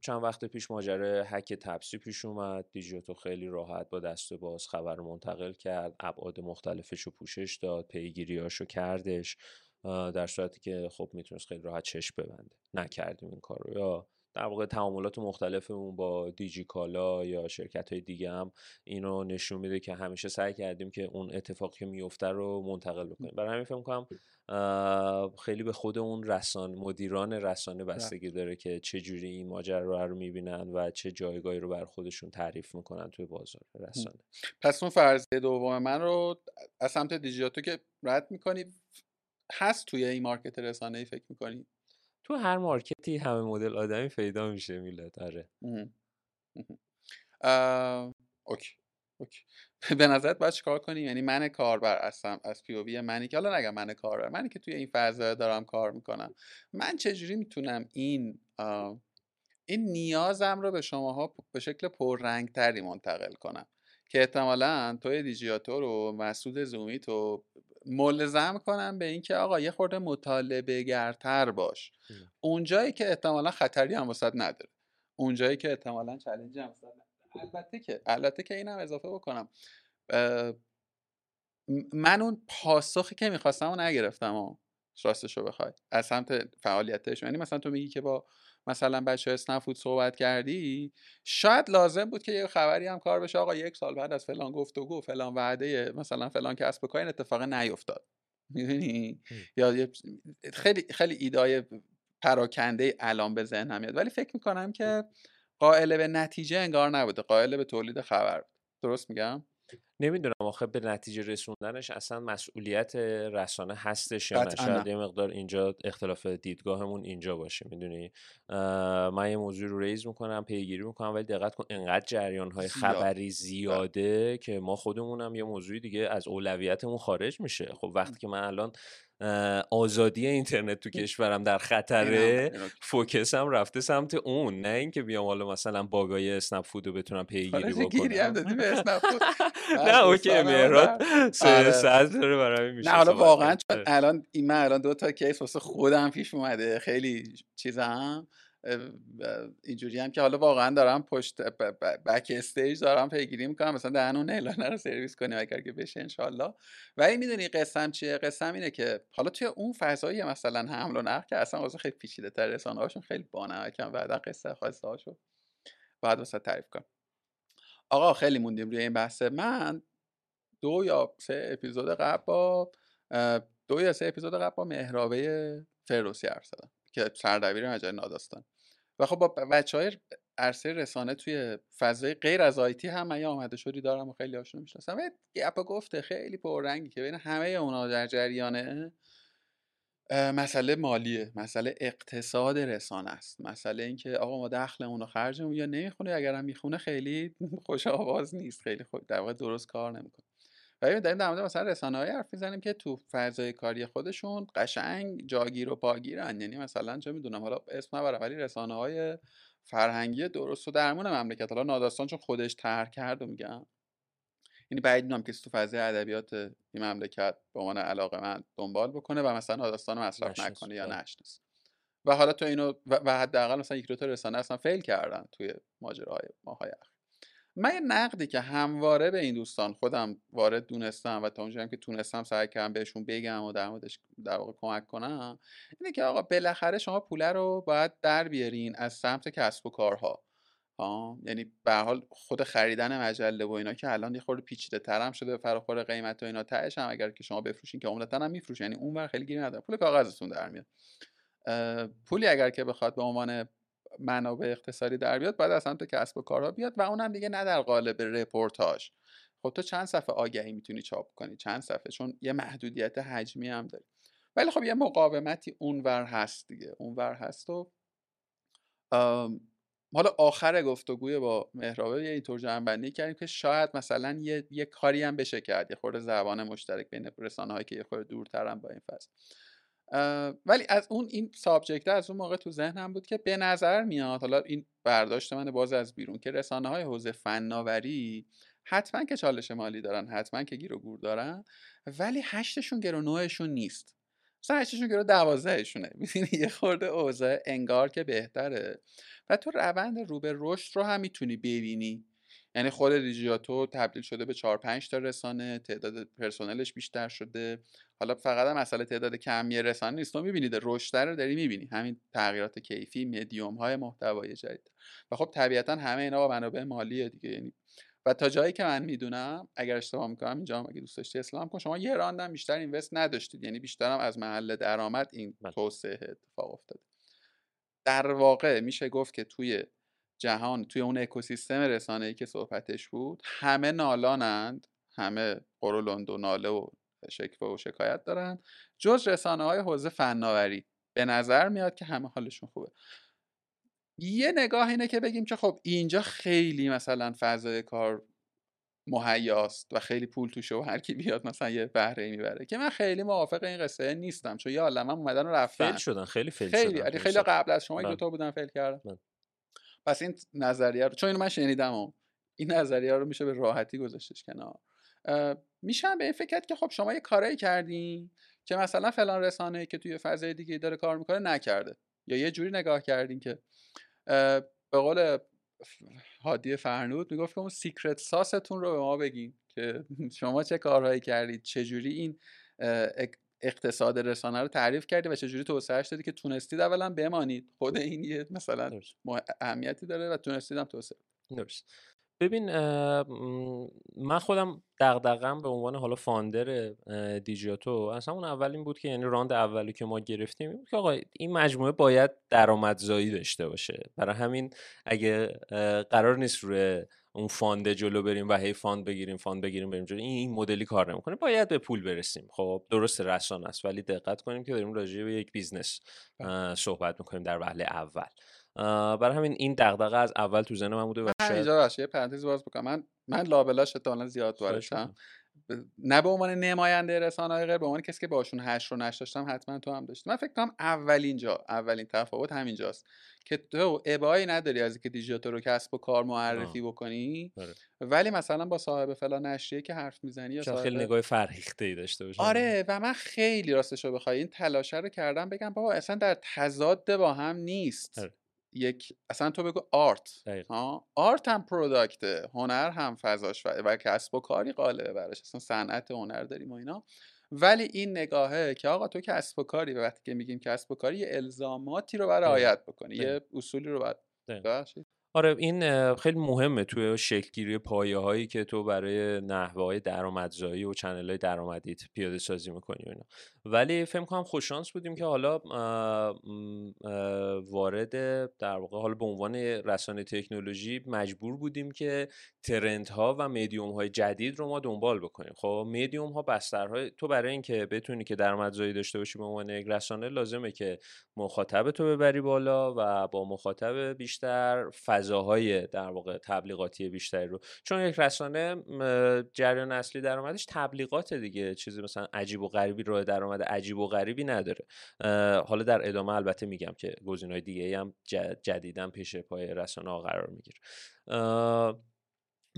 چند وقت پیش ماجرای هک تپسی پیش اومد. دیجیاتو خیلی راحت با دست باز خبر رو منتقل کرد. ابعاد مختلفش رو پوشش داد. پیگیریاشو کردش. در صورتی که خب می‌تونست خیلی راحت چشم ببنده. نکردیم این کار رو یا در واقع تعاملات مختلفمون با دیجی کالا یا شرکت های دیگه هم اینو نشون میده که همیشه سعی کردیم که اون اتفاقی که میفته رو منتقل بکنیم. برای همین فکر کنم خیلی به خود اون رسان مدیران رسانه بستگی داره که چه جوری این ماجرا رو می‌بینن و چه جایگاهی رو بر خودشون تعریف می‌کنن توی بازار رسانه. پس اون فرضیه دوم من رو از سمت دیجیاتو که رد می‌کنی هست توی این مارکت رسانه ای فکر می‌کنی؟ تو هر مارکتی همه مدل آدمی پیدا میشه میلاد آره. اوکی. اوکی. به نظرت باید چیکار کنیم یعنی من کاربر هستم از این منی که حالا نگم من کاربر منی که توی این فضا دارم کار می‌کنم. من چجوری می‌تونم این این نیازم رو به شماها به شکل پررنگتری منتقل کنم؟ که احتمالا توی دیجیاتور و مسعود زومی تو ملزم کنم به اینکه آقا یه خورده مطالبه گرتر باش. اونجایی که احتمالا خطری هم وسط نداره. اونجایی که احتمالا چالنجی هم البته که البته که اینم اضافه بکنم. من اون پاسخی که می‌خواستم و نگرفتم راستش رو بخوای. از سمت فعالیتش. یعنی مثلا تو میگی که با مثلا بچه اسنفود صحبت کردی شاید لازم بود که یه خبری هم کار بشه آقا یک سال بعد از فلان گفتگو فلان وعده مثلا فلان کسب و کار این اتفاق نیفتاد. می‌دونی؟ یا خیلی خیلی ایدای پراکنده الان به ذهنم میاد. ولی فکر می‌کنم که قائل به نتیجه انگار نبوده. قائل به تولید خبر. درست میگم؟ نمی‌دونم آخه به نتیجه رسوندنش اصلا مسئولیت رسانه هستش یا نه. شاید یه مقدار اینجا اختلاف دیدگاهمون اینجا باشه می‌دونی؟ من یه موضوع رو ریز می‌کنم پیگیری می‌کنم ولی دقت کن انقدر جریان های خبری بله. زیاده که ما خودمونم یه موضوعی دیگه از اولویتمون خارج میشه. خب وقتی که من الان آزادی اینترنت تو کشورم در خطره فوکسم رفته سمت اون نه اینکه بیام حالا مثلا باگای اسنپ فودو بتونم پیگیری بکنم. نه OK مهراد. آره. داره برای میشه نه حالا واقعا چون الان این من الان دو تا case واسه خودم پیش اومده خیلی چیزم اینجوری هم که حالا واقعا دارم پشت بک استیج دارم پیگیری می‌کنم. مثلا دهن اون اعلانه رو سرویس کنیم اگر که بشه انشالله ولی می‌دونی قسم چیه؟ قسم اینه که حالا توی اون فضایی مثلا حمل و نقل که اصلا واسه خیلی پیچیده تر رسانه هاشون خیلی بانمکن بعدا قصه خواسته هاشو بعد واسه تعریف کنم. آقا خیلی موندیم روی این بحثه من دو یا سه اپیزود قبل با دو یا سه اپیزود قبل با مهرابه فروسی حرف زدم که سردبیر مجله ناداستان. و خب با بچه های عرصه رسانه توی فضای غیر از آیتی هم من آمده شدی دارم و خیلی هاشون می‌شناسم. و گپ گفته خیلی پررنگی که بین همه اونا در جریانه. مسئله مالیه مسئله اقتصاد رسانه است. مسئله اینکه آقا ما دخلمون رو خرجمون یا نمی‌خونه اگر می‌خونه خیلی خوش آواز نیست. خیلی خوب در واقع درست کار نمی‌کنه. و داریم در مورد مثلا رسانه های حرف می‌زنیم که تو فضای کاری خودشون قشنگ جاگیر و پاگیرن. یعنی مثلا چه می‌دونم حالا اسم نبرم ولی رسانه های فرهنگی درست و درمون مملکت. حالا ناداستان چون خودش طرح کرد و میگم یعنی بعید می‌دونم کسی تو فضای ادبیات این مملکت به عنوان علاقه من دنبال بکنه و مثلا ناداستان مصرف نکنه یا نشناسه و حالا تو اینو و حداقل مثلا یک دو تا رسانه اصلا فیل کردن توی ماجراهای ماهای من یه نقدی که همواره به این دوستان خودم وارد دونستم و تا اونجایی که تونستم سعی کردم بهشون بگم و در موردش در واقع کمک کنم اینه که آقا بالاخره شما پوله رو باید در بیارین از سمت کسب و کارها. آه. یعنی به حال خود خریدن مجله و اینا که الان یه خورده پیچیده ترم شده فراخور قیمت و اینا تهش هم اگر که شما بفروشین که عمدتا هم میفروشین یعنی اون خیلی گیری نداره پول کاغذتون در میاد. پولی اگر که بخواد به عنوان منابع اقتصادی در بیاد باید از سمت کسب و کارها بیاد و اونم دیگه نه در قالب رپورتاج خب تو چند صفحه آگهی می‌تونی چاپ کنی؟ چند صفحه؟ چون یه محدودیت حجمی هم داری. ولی خب یه مقاومتی اونور هست دیگه. اونور هست و حالا آخر گفتگوی با مهرابه یه اینطور جمع کردیم که شاید مثلا یه, یه کاری هم بشه کرد. یه خورده زبان مشترک بین رسانه هایی که یه خورده دورترم با این فصل. ولی از اون این سابجکت از اون موقع تو ذهنم بود که به نظر میاد حالا این برداشت من باز از بیرون که رسانه های حوزه فناوری حتما که چالش مالی دارن حتما که گیر و گور دارن ولی هشتشون گرو نوعشون نیست. مثلا هشتشون گرو دوازدهشونه. می‌بینی یه خورده اوضاع انگار که بهتره. و تو روند رو به رشد رو هم می‌تونی ببینی. یعنی خود دیجیاتو تبدیل شده به 4 5 تا رسانه تعداد پرسنلش بیشتر شده. حالا فقط هم مسئله تعداد کمی رسانه نیست. تو می‌بینید رشد رو داری می‌بینی. همین تغییرات کیفی مدیوم های محتوای جدید. و خب طبیعتا همه اینا با منابع مالیه دیگه. یعنی و تا جایی که من می‌دونم اگر اشتباه می‌کنم اینجا اگه دوست داشتی اسلام کن. شما یه راندم بیشتر اینوست نداشتید. یعنی بیشترم از محل درآمد این بله. توسعه اتفاق افتاده. در واقع میشه گفت که توی جهان توی اون اکوسیستم رسانه‌ای که صحبتش بود همه نالانند همه قرولند و ناله و شکوه و شکایت دارن جز رسانه های حوزه فناوری. به نظر میاد که همه حالشون خوبه. یه نگاه اینه که بگیم که خب اینجا خیلی مثلا فضای کار مهیاست و خیلی پول توشه و هر کی بیاد مثلا یه بهره می‌بره. که من خیلی موافق این قصه نیستم چون یه عالمه اومدن و رفتن. فیل شدن خیلی فیل خیلی شدن خیلی, قبل از شما دو بله. تا بودن فیل کردن. بله. پس این نظریه رو چون اینو من شنیدم این نظریه رو میشه به راحتی گذاشتش کنار. میشم به این فکر که خب شما یه کاری کردین که مثلا فلان رسانه که توی فضای دیگه داره کار می‌کنه نکرده. یا یه جوری نگاه کردین که به قول هادی فرنود می‌گفت که اون سیکرت ساستون رو به ما بگین که شما چه کارهایی کردید چه جوری این اقتصاد رسانه رو تعریف کردی و چجوری توسعهش دادی که تونستید اولا بمانید. خود این یه مثلا. اهمیتی داره و تونستید هم توسعه درست. ببین من خودم دغدغم به عنوان حالا founder دیجیاتو از همون اولین بود که یعنی round اولی که ما گرفتیم این که آقا این مجموعه باید درآمدزایی داشته باشه. برای همین اگه قرار نیست روی اون fund جلو بریم و هی fund بگیریم fund بگیریم بریم جلو. این, این مدلی کار نمی‌کنه. باید به پول برسیم. خب درست رسانه است. ولی دقت کنیم که داریم راجع به یک business بله. صحبت می‌کنیم در وهله اول. برای همین این دغدغه از اول تو ذهن من بوده و باشه یه پرانتز باز بکنم. من من لابلاش احتمالاً زیاد واردشم نه به عنوان نماینده رسانه غیر به عنوان کسی که باشون هش رو نش داشتم حتما تو هم داشتی من فکر کنم اولین جا اولین تفاوت همینجاست که تو ابایی نداری از اینکه دیجیتال رو کسب و کار معرفی آه. بکنی آره. ولی مثلا با صاحب فلان نشریه که حرف می‌زنی یا صاحب... خیلی نگاه فرهیخته ای داشته باشه آره و من خیلی راستش رو بخوای این تلاشه رو کردم بگم بابا اصلا در تضاد با هم نیست آره. یک اصلا تو بگو آرت ها؟ آرت هم پروداکته هنر هم فضاش و, و کسب و کاری قالبه برش اصلا صنعت هنر داریم و اینا. ولی این نگاهه که آقا تو کسب و کاری وقتی که میگیم کسب و کاری یه الزاماتی رو برای رعایت بکنی یه اصولی رو باید آره این خیلی مهمه توی شکلگیری پایه هایی که تو برای نحوه های درآمدزایی و چنل های درآمدیت پیاده سازی می‌کنی اینا. ولی فکر کنم خوششانس بودیم که حالا وارد در واقع حالا به عنوان رسانه تکنولوژی مجبور بودیم که ترنت ها و میدیوم های جدید رو ما دنبال بکنیم. خب میدیوم ها بسترهای تو برای اینکه بتونی که درآمدزایی داشته باشی به عنوان یک رسانه لازمه که مخاطب تو ببری بالا و با مخاطب بیشتر فضاهای در واقع تبلیغاتی بیشتری رو. چون یک رسانه جریان اصلی درآمدش تبلیغات دیگه چیزی مثلا عجیب و غریبی رو درآمد عجیب و غریبی نداره. حالا در ادامه البته میگم که گزینه‌های دیگه هم جدیدا پیش پای رسانه ها قرار می‌گیره.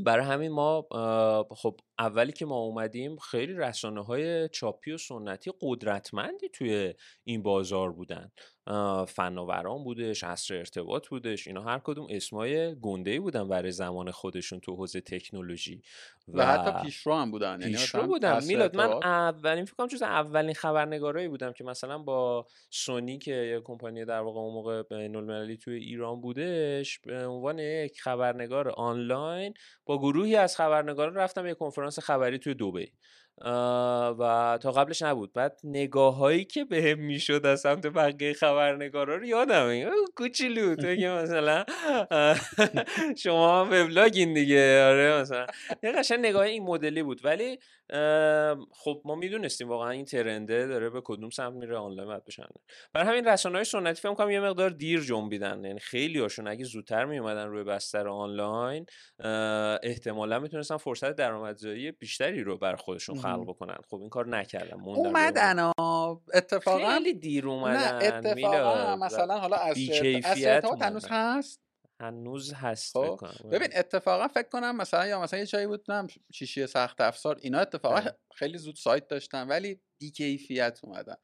برای همین ما خب اولی که ما اومدیم خیلی رسانه های چاپی و سنتی قدرتمندی توی این بازار بودن. فناوران بودش عصر ارتباط بودش اینا هر کدوم اسمای گنده ای بودن برای زمان خودشون تو حوزه تکنولوژی و, و حتی پیشرو هم بودن یعنی پیشرو بودن. میلاد من اولین فکر کنم جز اولین خبرنگارایی بودم که مثلا با سونی که یه کمپانی در واقع اون موقع بین توی ایران بودش به عنوان یک خبرنگار آنلاین با گروهی از خبرنگاران رفتم یه کنفرانس خبری توی دبی و تا قبلش نبود. بعد نگاه هایی که به هم می‌شد از سمت بقیه خبرنگارا رو یادم کوچیلو تو که مثلا شما وبلاگین دیگه. آره مثلا. یه قشنگ نگاه این مدلی بود. ولی خب ما می‌دونستیم واقعا این ترنده داره به کدوم سمت میره آنلاین باید بشن برای همین رسانه‌های سنتی فکر کنم یه مقدار دیر جنبیدن. یعنی خیلی هاشون اگه زودتر می اومدن روی بستر آنلاین احتمالا می‌تونستن فرصت درآمدزایی بیشتری رو بر خودشون خلق بکنن. خب این کار نکردن اومدن اتفاقا خیلی دیر اومدن نه اتفاقا مثلا حالا از هنوز هست؟ هنوز هست خب ببین اتفاقا فکر کنم مثلا یا مثلا یه جایی بودم چیشی سخت افزار اینا اتفاقا بله. خیلی زود سایت داشتن ولی بیکیفیت اومدن.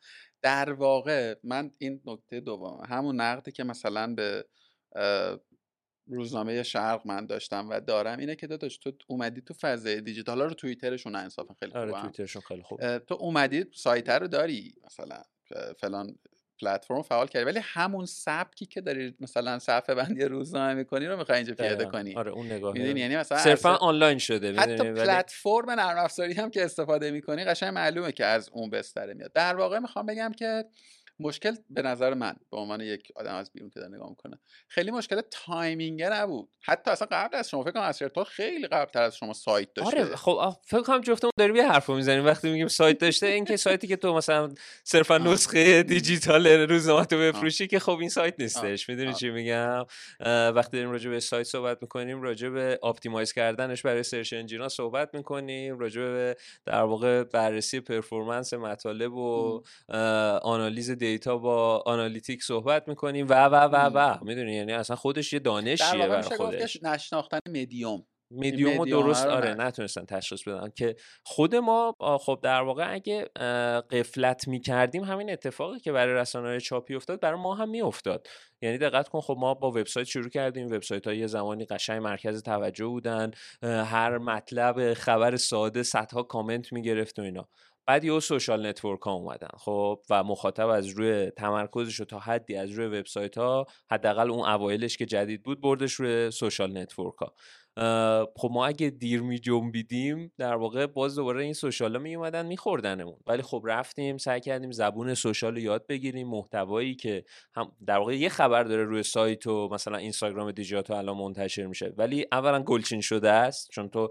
در واقع من این نکته دوم همون نقدی که مثلا به روزنامه شرق من داشتم و دارم اینه که داداش تو اومدی تو فضای دیجیتال رو توییترشون انصافا خیلی خوبه آره توییترشون خیلی خوب. تو اومدی سایت رو داری مثلا فلان پلتفرم فعال کردی ولی همون سبکی که داری مثلا صفحه بندی روزنامه می‌کنی رو می‌خوای اینجا پیاده کنی. آره اون نگاه یعنی مثلا صرفا آنلاین شده حتی پلتفرم نرم افزاری هم که استفاده می‌کنی قشنگ معلومه که از اون بستره میاد. در واقع می‌خوام بگم که مشکل به نظر من به عنوان یک آدم از بیرون که داره نگاه می‌کنه خیلی مشکل timing نبود. حتی اصلا قبل از شما فکر کنم عصر تو خیلی قبل تر از شما سایت داشته. آره خب فکر کنم جفتمون داریم یه حرفو می‌زنیم وقتی میگیم سایت داشته این که سایتی که تو مثلا صرفا نسخه دیجیتال روزنامه تو بفروشی که خب این سایت نیستش. می‌دونی چی میگم؟ وقتی داریم راجع به سایت صحبت می‌کنیم راجع به optimize کردنش برای search engine ا صحبت می‌کنیم راجع به در واقع بررسی performance مطالب و آنالیز data با analytic صحبت می‌کنیم. و و و و. می‌دونی یعنی اصلا خودش یه دانشیه برای خودش. نشناختن medium medium رو درست آره نتونستن تشخیص بدن. که خود ما خب در واقع اگه غفلت می‌کردیم همین اتفاقی که برای رسانه چاپی افتاد برای ما هم میافتاد. یعنی دقت کن خب ما با وبسایت شروع کردیم. وبسایت ها یه زمانی قشنگ مرکز توجه بودن. هر مطلب خبر ساده صدها کامنت می‌گرفت و اینا. بعد یه social network ها اومدن خب؟ و مخاطب از روی تمرکزش رو تا حدی از روی وبسایت ها حداقل اون اوایلش که جدید بود بردش روی social network ها خب ما اگه دیر می جنبیدیم در واقع باز دوباره این سوشال می اومدن میخوردنمون ولی خب رفتیم سعی کردیم زبون سوشال یاد بگیریم. محتوایی که هم در واقع یه خبر داره روی سایت و مثلا اینستاگرام دیجیاتو الان منتشر میشه. ولی اولا گلچین شده است چون تو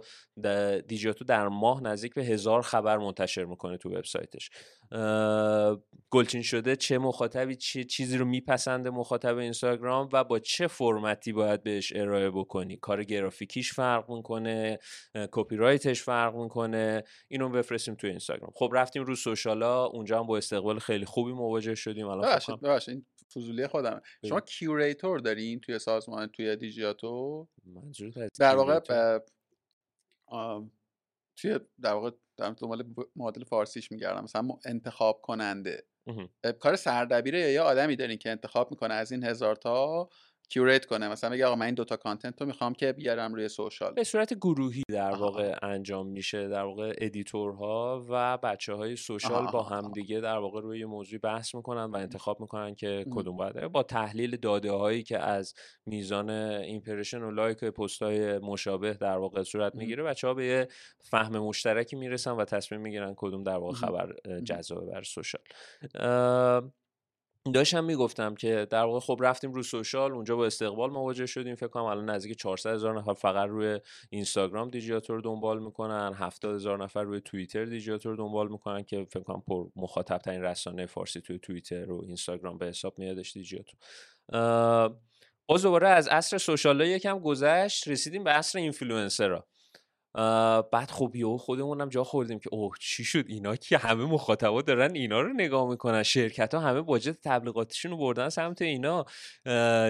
دیجیاتو در ماه نزدیک به هزار خبر منتشر می‌کنه تو وبسایتش گلچین شده چه مخاطبی چه چیزی رو میپسنده مخاطب اینستاگرام و با چه فرمتی باید بهش ارائه بکنی؟ کار گرافیکیش فرق می‌کنه کپی رایتش فرق می‌کنه اینو بفرستیم تو اینستاگرام. خب رفتیم رو social ا اونجا هم با استقبال خیلی خوبی مواجه شدیم. الان این فضولی خودم شما curator دارین توی سازمان توی دیجیاتو؟ در واقع توی در واقع دارم دنبال معادل فارسیش میگردم. مثلا انتخاب کننده. کار سردبیره یا یه آدمی دارین که انتخاب می‌کنه از این هزار تا؟ curate کنه. مثلا بگه آقا من این دوتا content رو می‌خوام که بیارم روی social. به صورت گروهی در واقع انجام میشه در واقع editor ها و بچه های social با هم دیگه در واقع روی یه موضوع بحث می‌کنن و انتخاب می‌کنن که کدوم باید. با تحلیل داده هایی که از میزان impression و like پست های مشابه در واقع صورت می‌گیره بچه ها به یه فهم مشترکی می‌رسن و تصمیم می‌گیرن کدوم در واقع خبر جذابه بر social. داشتم می‌گفتم که در واقع خب رفتیم رو social اونجا با استقبال مواجه شدیم فکر کنم الان نزدیک 400 هزار نفر فقط روی اینستاگرام دیجیاتو رو دنبال می‌کنن 70 هزار نفر روی توییتر دیجیاتو رو دنبال می‌کنن که فکر کنم پر مخاطب ترین رسانه فارسی توی توییتر و اینستاگرام به حساب میادش دیجیاتو باز دوباره از عصر social یکم گذشت رسیدیم به عصر اینفلوئنسرها. بعد خب یهو خودمونم جا خوردیم که اوه چی شد؟ اینا که همه مخاطبا دارن اینا رو نگاه می‌کنن. شرکت ها همه budget تبلیغاتشون رو بردن سمت اینا.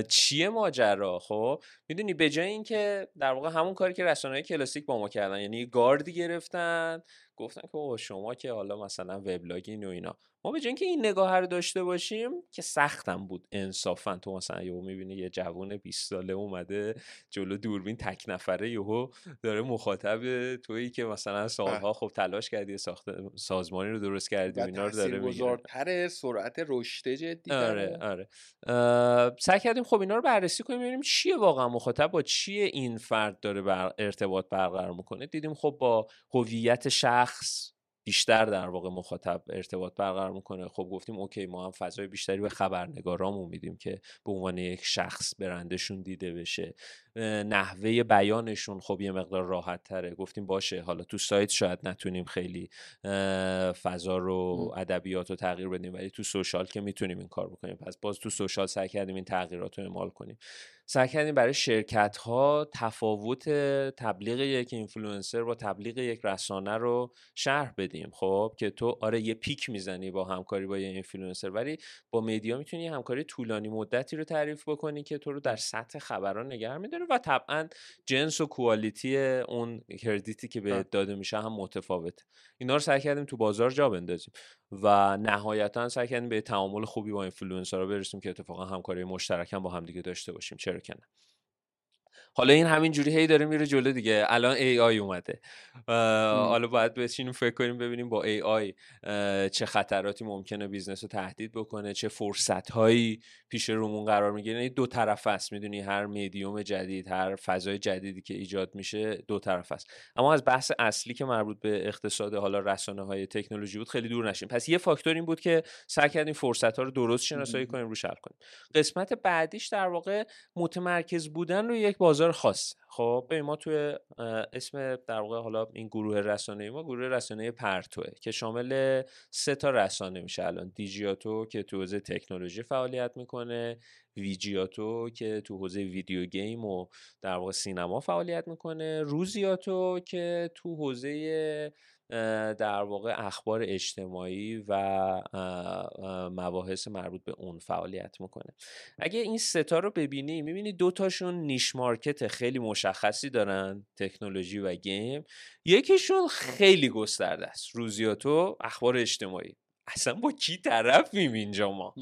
چیه ماجرا؟ خب می‌دونی به جای اینکه در واقع همون کاری که رسانه کلاسیک با ما کردن یعنی گاردی گرفتن گفتن که شما که حالا مثلا وبلاگین و اینا ما به که این نگاه رو داشته باشیم که سختم بود انصافا. تو مثلا یهو می‌بینی یه جوون 20 ساله اومده جلو دوربین تک نفره یهو داره مخاطب تویی که مثلا سالها خب تلاش کردی ساخت سازمانی رو درست کردی اینا رو داره می‌گیره. سرعت رشد جدی آره آره. سعی کردیم خب اینا رو بررسی کنیم ببینیم چیه واقعا مخاطب با چیه این فرد داره بر ارتباط برقرار می‌کنه. دیدیم خب با هویت شخص بیشتر در واقع مخاطب ارتباط برقرار می‌کنه. خب گفتیم اوکی ما هم فضای بیشتری به خبرنگارامون میدیم که به عنوان یک شخص برندشون دیده بشه. نحوه بیانشون خب یه مقدار راحت تره. گفتیم باشه حالا تو سایت شاید نتونیم خیلی فضا رو ادبیات رو تغییر بدیم ولی تو social که می‌تونیم این کار بکنیم. پس باز تو social سعی کردیم این تغییرات رو اعمال کنیم. سعی کردیم برای شرکت ها تفاوت تبلیغ یک اینفلوئنسر با تبلیغ یک رسانه رو شرح بدیم. خب که تو آره یه peak می‌زنی با همکاری با یه اینفلوئنسر ولی با media می‌تونی همکاری طولانی مدتی رو تعریف بکنی که تو رو در سطح خبران نگه میداره. و طبعا جنس و quality اون credit ی که به داده میشه هم متفاوته. اینا رو سعی کردیم تو بازار جا بندازیم و نهایتا سعی کردیم به تعامل خوبی با اینفلوئنسرها برسیم که اتفاقا همکاری مشترک هم با هم دیگه داشته باشیم چرا که نه. حالا این همین جوری هی داره میره جلو دیگه. الان AI اومده. حالا باید بچینیم فکر کنیم ببینیم با AI چه خطراتی ممکنه business رو تهدید بکنه چه فرصت هایی پیش رومون قرار می‌گیره. یعنی دو طرفه است می‌دونی هر میدیوم جدید هر فضای جدیدی که ایجاد میشه دو طرفه است. اما از بحث اصلی که مربوط به اقتصاد حالا رسانه های تکنولوژی بود خیلی دور نشیم. پس یه فاکتور این بود که سعی کردیم فرصت ها رو درست شناسایی کنیم رو حل کنیم. قسمت بعدیش در واقع متمرکز بودن رو یک بازار بازار خاص. خب به ما توی اسم در واقع حالا این گروه رسانه ما گروه رسانه پرتوه که شامل سه تا رسانه میشه الان. دیجیاتو که تو حوزه تکنولوژی فعالیت می‌کنه ویجیاتو که تو حوزه ویدیو گیم و در واقع سینما فعالیت می‌کنه روزیاتو که تو حوزه در واقع اخبار اجتماعی و مباحث مربوط به اون فعالیت می‌کنه. اگه این ستا رو ببینی می‌بینی دوتاشون niche market خیلی مشخصی دارن تکنولوژی و game. یکیشون خیلی گسترده است. روزیاتو اخبار اجتماعی. اصلا با کی طرفیم اینجا ما؟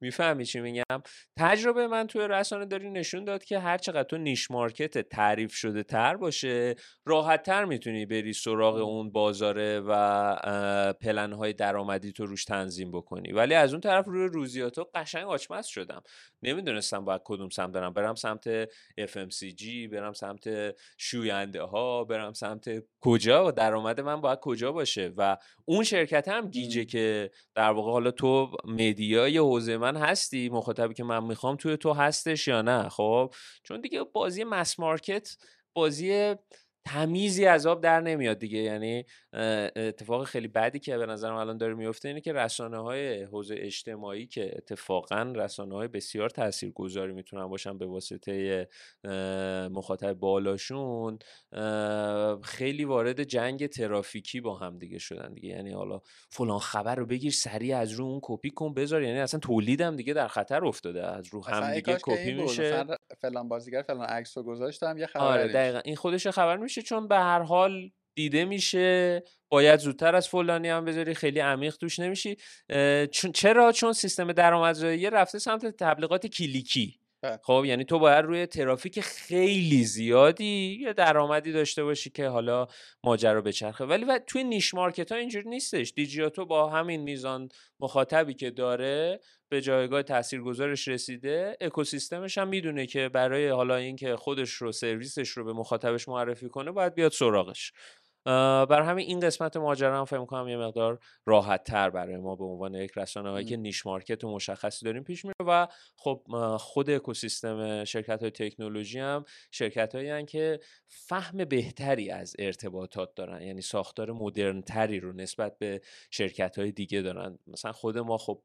می‌فهمی چی میگم؟ تجربه من توی رسانه داری نشون داد که هر چقدر تو niche market تعریف شده تر باشه راحت تر می‌تونی بری سراغ اون بازاره و پلن های درآمدی تو روش تنظیم بکنی. ولی از اون طرف روی روزیاتو قشنگ آچمز شدم. نمی‌دونستم باید کدوم سمت برم. برم سمت FMCG برم سمت شوینده ها برم سمت کجا؟ و درآمد من باید کجا باشه؟ و اون شرکت هم گیجه که در واقع حالا تو مدیای حوزه من هستی مخاطبی که من می‌خوام توی تو هستش یا نه؟ خب چون دیگه بازی مس مارکت بازی تمیزی از آب در نمیاد دیگه. یعنی اتفاق خیلی بدی که به نظرم الان داره میفته اینه که رسانه های حوزه اجتماعی که اتفاقا رسانه های بسیار تاثیرگذاری می‌تونن باشن به واسطه مخاطب بالاشون خیلی وارد جنگ ترافیکی با هم دیگه شدن دیگه. یعنی حالا فلان خبر رو بگیر سریع از رو اون کپی کن بذار. یعنی اصلا تولیدم دیگه در خطر افتاده. از رو هم دیگه کپی میشه. فلان بازیگر فلان عکس رو گذاشتم یه خبر آره دقیقا. این خودش خبر میشه چون به هر حال دیده میشه. باید زودتر از فلانی هم بذاری خیلی عمیق توش نمیشی. چون چرا؟ چون سیستم درآمدزایی رفته سمت تبلیغات کلیکی. بله. خب یعنی تو باید روی ترافیک خیلی زیادی یه درآمدی داشته باشی که حالا ماجرا بچرخه. ولی و توی نیش مارکت ها اینجوری نیستش. دیجیاتو با همین میزان مخاطبی که داره به جایگاه تاثیرگذارش رسیده اکوسیستمش هم می‌دونه که برای حالا اینکه خودش رو سرویسش رو به مخاطبش معرفی کنه باید بیاد سراغش. بر همین این قسمت ماجرا هم فکر کنم یه مقدار راحت تر برای ما به عنوان یک رسانه هایی که نیش مارکت و مشخصی داریم پیش میره و خب خود اکوسیستم شرکت های تکنولوژی هم شرکت هایی که فهم بهتری از ارتباطات دارن. یعنی ساختار مدرن تری رو نسبت به شرکت های دیگه دارن. مثلا خود ما خب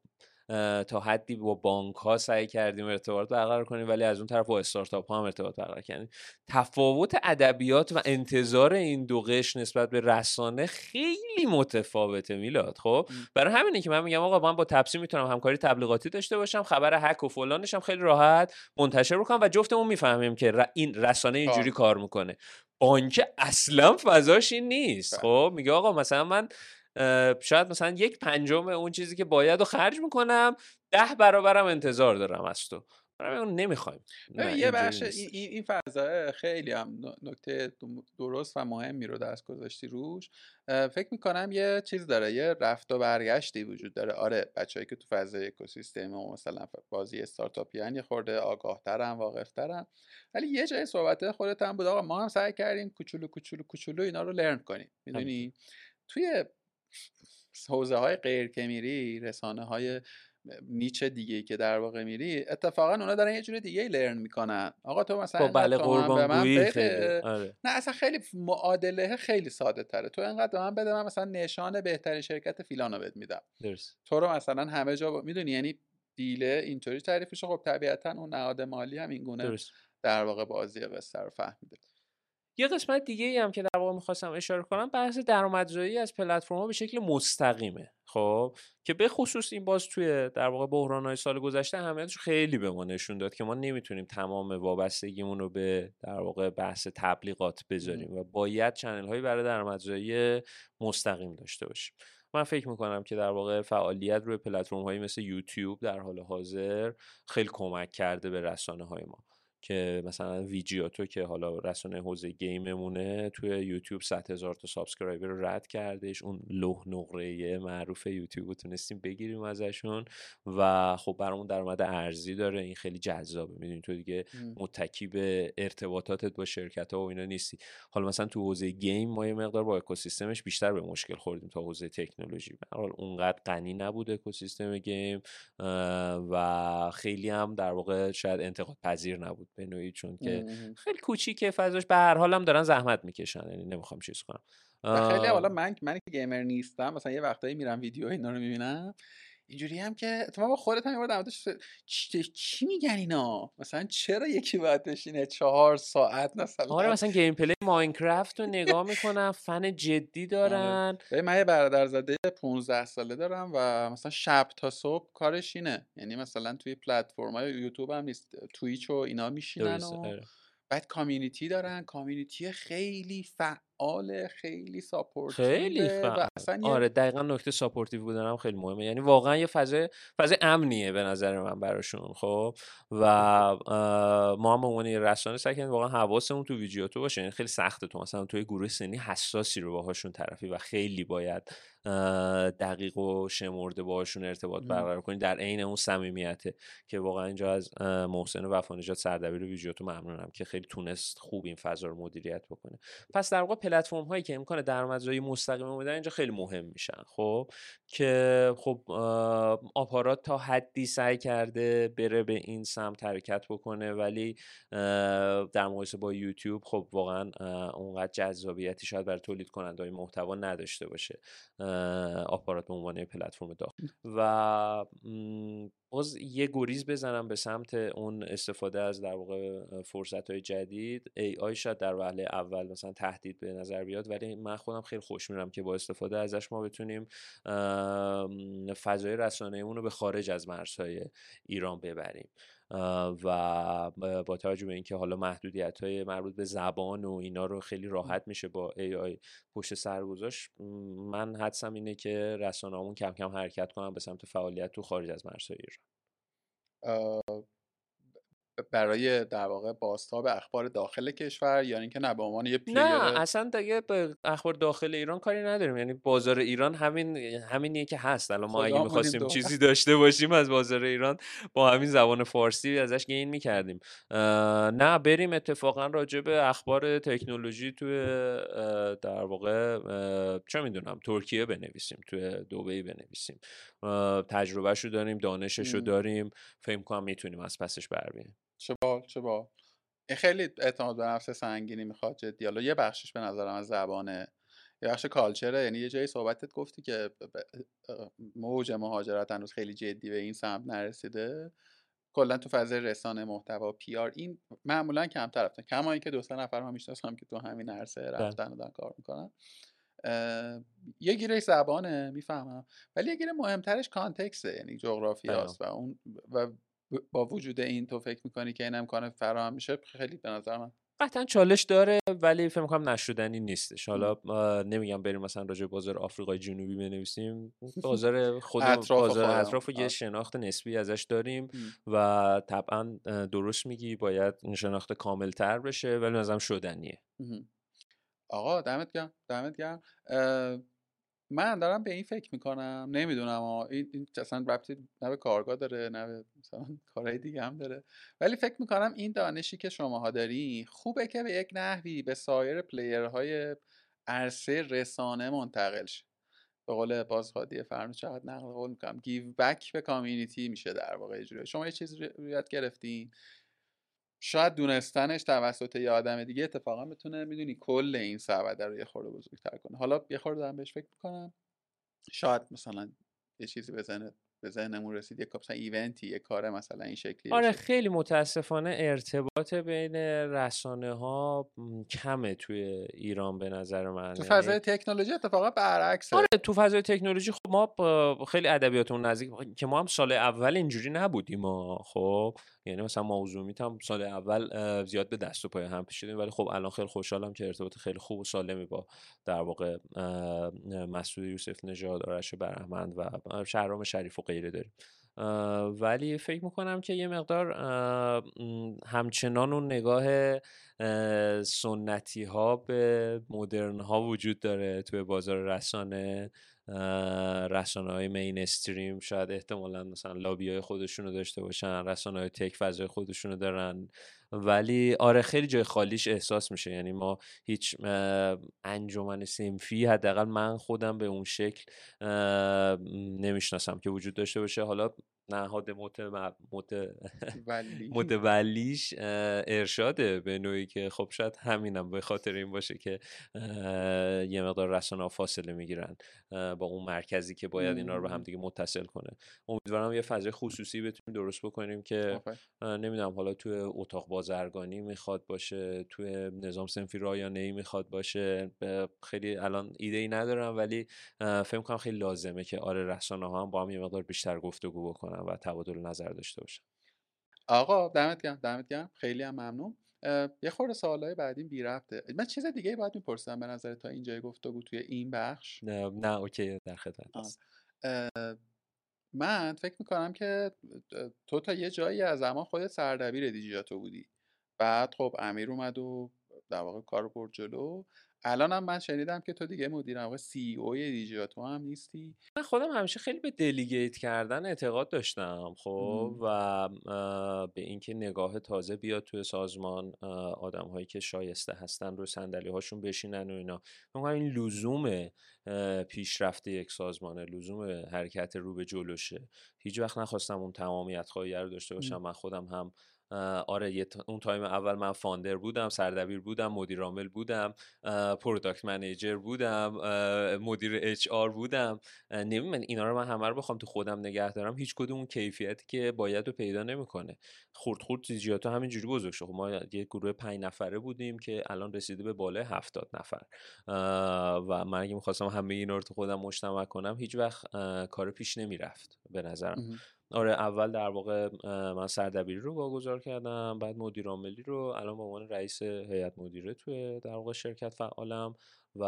تا حدی با بانک ها سعی کردیم ارتباط برقرار کنیم ولی از اون طرف با استارتاپ ها هم ارتباط برقرار کردیم. تفاوت ادبیات و انتظار این دو قش نسبت به رسانه خیلی متفاوته میلاد. خب برای همینه که من میگم آقا من با تپسی می‌تونم همکاری تبلیغاتی داشته باشم خبر هک و فلانش هم خیلی راحت منتشر بکنم و جفتمون می‌فهمیم که این رسانه اینجوری کار می‌کنه. بانک اصلا فضاش این نیست. بله. خب میگه آقا مثلا من شاید مثلا یک پنجم اون چیزی که باید رو خرج می‌کنم ده برابرم انتظار دارم از تو. اون نمی‌خوایم. یه بخش این, این فضا خیلی هم نکته درست و مهمی رو دست گذاشتی روش. فکر می‌کنم یه چیز داره یه رفت و برگشتی وجود داره. آره بچههایی که تو فضای اکوسیستم و مثلا بازی استارتاپی یه خورده آگاه ترن واقف ترن ولی یه جای صحبت خودت هم بود آقا ما هم سعی کردیم کوچولو کوچولو کوچولو اینا رو لرن کنیم. می‌دونی؟ توی حوزه های غیر که میری رسانه های نیچ دیگه که در واقع میری اتفاقا اونا دارن یه جور دیگه لرن می‌کنن. آقا تو مثلا بله قربان به خیلی. آره. نه اصلا خیلی معادله خیلی ساده تره. تو انقدر به من بده من مثلا نشان بهترین شرکت فیلانو بهت میدم. درست. تو رو مثلا همه جا می‌دونی یعنی دیله اینطوری تعریفش خب طبیعتا اون نهاد مالی هم این گونه در واقع بازی قصه رو فهمیده یه قسمت دیگه ای هم که در واقع می‌خواستم اشاره کنم بحث درآمدزایی از پلتفرم به شکل مستقیمه خب؟ که به خصوص این باز توی در واقع بحران های سال گذشته اهمیتش خیلی به ما نشون داد که ما نمی‌تونیم تمام وابستگیمون رو به در واقع بحث تبلیغات بذاریم و باید چنل هایی برای درآمدزایی مستقیم داشته باشیم. من فکر می‌کنم که در واقع فعالیت روی پلتفرم هایی مثل یوتیوب در حال حاضر خیلی کمک کرده به رسانه های ما. که مثلا ویجیاتو که حالا رسانه حوزه game مونه توی یوتیوب 100 هزار تا subscriber رو رد کردش اون لوح نقره معروف یوتیوب تونستیم بگیریم ازشون و خب برامون درآمد ارزی داره. این خیلی جذابه. می‌دونی تو دیگه متکی به ارتباطاتت با شرکت ها و اینا نیستی. حالا مثلا تو حوزه game ما یه مقدار با اکوسیستمش بیشتر به مشکل خوردیم تا حوزه تکنولوژی. حال اونقدر غنی نبود اکوسیستم game و خیلی هم در واقع شاید انتقاد پذیر نبود. به نوعی چون که خیلی کوچیکه فضاش به هر حال هم دارن زحمت می‌کشن یعنی نمی‌خوام چیز کنم. خیلی حالا من من که gamer نیستم مثلا یه وقتایی میرم ویدیو اینا رو می‌بینم. اینجوری هم که تو با خودت هم در چی, چی میگن اینا مثلا چرا یکی باید بشینه چهار ساعت مثلا آره مثلا game play ماینکرافت رو نگاه می‌کنم فن جدی آره. دارن من یه برادر زاده 15 ساله دارم و مثلا شب تا صبح کارش اینه یعنی مثلا توی پلتفرم های یوتیوب هم نیست تویچ و اینا میشینن و آره. بعد community دارن community خیلی فعال خیلی supportive خیلی فعال. آره دقیقا نکته supportive بودن هم خیلی مهمه. یعنی واقعا یه فضای فضای امنیه به نظر من براشون خب؟ و اه، ما هم عنوان رسانه سعی واقعا حواسمون تو ویدیو تو باشه. یعنی خیلی سخته تو مثلا توی گروه سنی حساسی رو باهاشون طرفی و خیلی باید دقیق و شمرده باهاشون ارتباط. برقرار کنی در عین اون صمیمیته که واقعا اینجا از محسن وفانجات سردبیر ویدیو تو ممنونم که خیلی تونست خوب این فضا رو مدیریت بکنه. پس در واقع پلتفرم هایی که امکان درآمدزایی مستقیم میدن اینجا خیلی مهم میشن خب؟ که خب آپارات تا حدی سعی کرده بره به این سمت حرکت بکنه ولی در مقایسه با یوتیوب خب واقعا اونقدر جذابیتی شاید برای تولید کننده های محتوا نداشته باشه آپارات به عنوان پلتفرم داخل. و باز یه گریز بزنم به سمت اون استفاده از در واقع فرصت های جدید. ای آی شاید در وهله اول مثلا تهدید به نظر بیاد ولی من خودم خیلی خوش میرم که با استفاده ازش ما بتونیم فضای رسانه‌ایمون رو به خارج از مرزهای ایران ببریم. و با توجه به اینکه حالا محدودیت های مربوط به زبان و اینا رو خیلی راحت میشه با AI پشت سر گذاشت من حدسم اینه که رسانه‌مون کم کم حرکت کنن به سمت فعالیت تو خارج از مرزهای ایران. برای در واقع بازتاب اخبار داخل کشور یا اینکه نه به عنوان یه player نه اصلا دیگه به اخبار داخل ایران کاری نداریم. یعنی بازار ایران همین همینیه که هست. الان ما اگه می‌خواستیم دو چیزی داشته باشیم از بازار ایران با همین زبان فارسی ازش گین می‌کردیم. نه بریم اتفاقا راجع به اخبار تکنولوژی توی در واقع چه می‌دونم ترکیه بنویسیم توی دبی بنویسیم. تجربهشو داریم دانششو. داریم. فکر کنم می‌تونیم از پسش بر بیاییم چه بال چه بال این خیلی اعتماد به نفس سنگینی می‌خواد جدی. حالا یه بخشش به نظرم از زبانه. یه بخش کالچره. یعنی یه جایی صحبتت گفتی که موج مهاجرت هنوز خیلی جدی به این سمت نرسیده. کلا تو فضای رسانه محتوا پی آر این معمولا کمتر رفتن کما اینکه دو سه نفر من می‌شناسم که تو همین عرصه بله. رفتن و دارن کار می‌کنن. یه گیرش زبانه می‌فهمم. ولی یه گیره مهمترش کانتکسته یعنی بله. جغرافیاست و اون و با وجود این تو فکر می‌کنی که این امکان فراهم میشه خیلی به نظر من قطعا چالش داره ولی فکر می‌کنم نشدنی نیستش. حالا نمیگم بریم مثلا راجع بازار آفریقای جنوبی بنویسیم بازار خود اطراف بازار اطراف یه. شناخت نسبی ازش داریم. و طبعا درست میگی باید این شناخت کامل تر بشه ولی نظرم شدنیه. آقا دمت گرم دمت گرم من دارم به این فکر می‌کنم نمی‌دونم این, این اصلا ربطی نه به کارگاه داره نه به مثلا کارهای دیگه هم داره. ولی فکر می‌کنم این دانشی که شماها داری خوبه که به یک نحوی به سایر پلیرهای عرصه رسانه منتقل شه. به قول باز هادی چقدر نقل قول می‌کنم گیو بک به کامیونیتی میشه در واقع جوری شما یه چیزی رو یاد گرفتین شاید دونستنش توسط یه آدم دیگه اتفاقا بتونه می‌دونی کل این سبده رو یه خورده بزرگتر کنه. حالا یه خورده دارم بهش فکر می‌کنم. شاید مثلا یه چیزی ذهن به ذهنمون رسید یه مثلا ایونتی یه کار مثلا این شکلی آره بشه. خیلی متاسفانه ارتباط بین رسانه ها کمه توی ایران به نظر من. تو یعنی فضای تکنولوژی اتفاقا برعکسه. آره تو فضای تکنولوژی خب ما خیلی ادبیاتمون نزدیک که ما هم سال اول اینجوری نبودیم ما خب. یعنی مثلا موضوع هم سال اول زیاد به دست و پای هم پیچیدیم ولی خب الان خیلی خوشحالم که ارتباط خیلی خوب و سالمی با در واقع مسعود یوسف نژاد آرش برهمند و شهرام شریف و غیره داریم. ولی فکر می‌کنم که یه مقدار همچنان اون نگاه اه، سنتی ها به مدرن ها وجود داره توی بازار رسانه. رسانه های مین استریم شاید احتمالا مثلا لابی های خودشونو داشته باشن رسانه های تک فضای خودشونو دارن. ولی آره خیلی جای خالیش احساس میشه. یعنی ما هیچ انجمن سنفی حداقل من خودم به اون شکل نمی‌شناسم که وجود داشته باشه. حالا نهاد مت... مت... ولی متولیش ارشاده به نوعی که خب شاید همینم به خاطر این باشه که یه مقدار رسانه فاصله می‌گیرن با اون مرکزی که باید اینا رو به. همدیگه متصل کنه. امیدوارم یه فضای خصوصی بتونیم درست بکنیم که نمی‌دونم حالا توی اتاق بازرگانی می‌خواد باشه توی نظام سنفی رایانه ای می‌خواد باشه خیلی الان ایده ای ندارم ولی فکر کنم خیلی لازمه که آره رسانه ها هم با هم یه مقدار بیشتر گفتگو بکنن. و تبادل نظر داشته باشن آقا دمت گرم دمت گرم. خیلی هم ممنون. یه خورده سوالای بعدیم بی رفته من چیز دیگه باید می‌پرسم به نظر تا اینجای گفتگو توی این بخش؟ نه نه اوکی در خدمت هست من فکر می‌کنم که تو تا یه جایی از زمان خودت سردبیر دیجیاتو بودی. بعد خب امیر اومد و در واقع کار برد جلو. الان هم من شنیدم که تو دیگه مدیر واقع سی او دیجیاتو هم نیستی. من خودم همیشه خیلی به دلیگیت کردن اعتقاد داشتم خب و به اینکه نگاه تازه بیاد توی سازمان آدم هایی که شایسته هستن رو صندلی هاشون بشینن و اینا. این لزوم پیشرفت یک سازمانه لزوم حرکت رو به جلوشه. هیچ وقت نخواستم اون تمامیت خواهی رو داشته باشم. من خودم هم آره اون time اول من founder بودم سردبیر بودم مدیر عامل بودم product manager بودم مدیر HR بودم. من اینا رو من همه رو بخوام تو خودم نگه دارم. هیچ کدوم اون کیفیتی که باید رو پیدا نمی‌کنه. خورد خورد دیجیاتو همینجوری بزرگ شد. خب ما یه گروه پنج نفره بودیم که الان رسیده به بالای هفتاد نفر. و من اگه می‌خواستم همه اینا رو تو خودم مجتمع کنم هیچ وقت کار پیش نمی‌رفت به نظرم. آره اول در واقع من سردبیری رو واگذار کردم بعد مدیر عاملی رو الان به عنوان رئیس هیئت مدیره توی در واقع شرکت فعالم و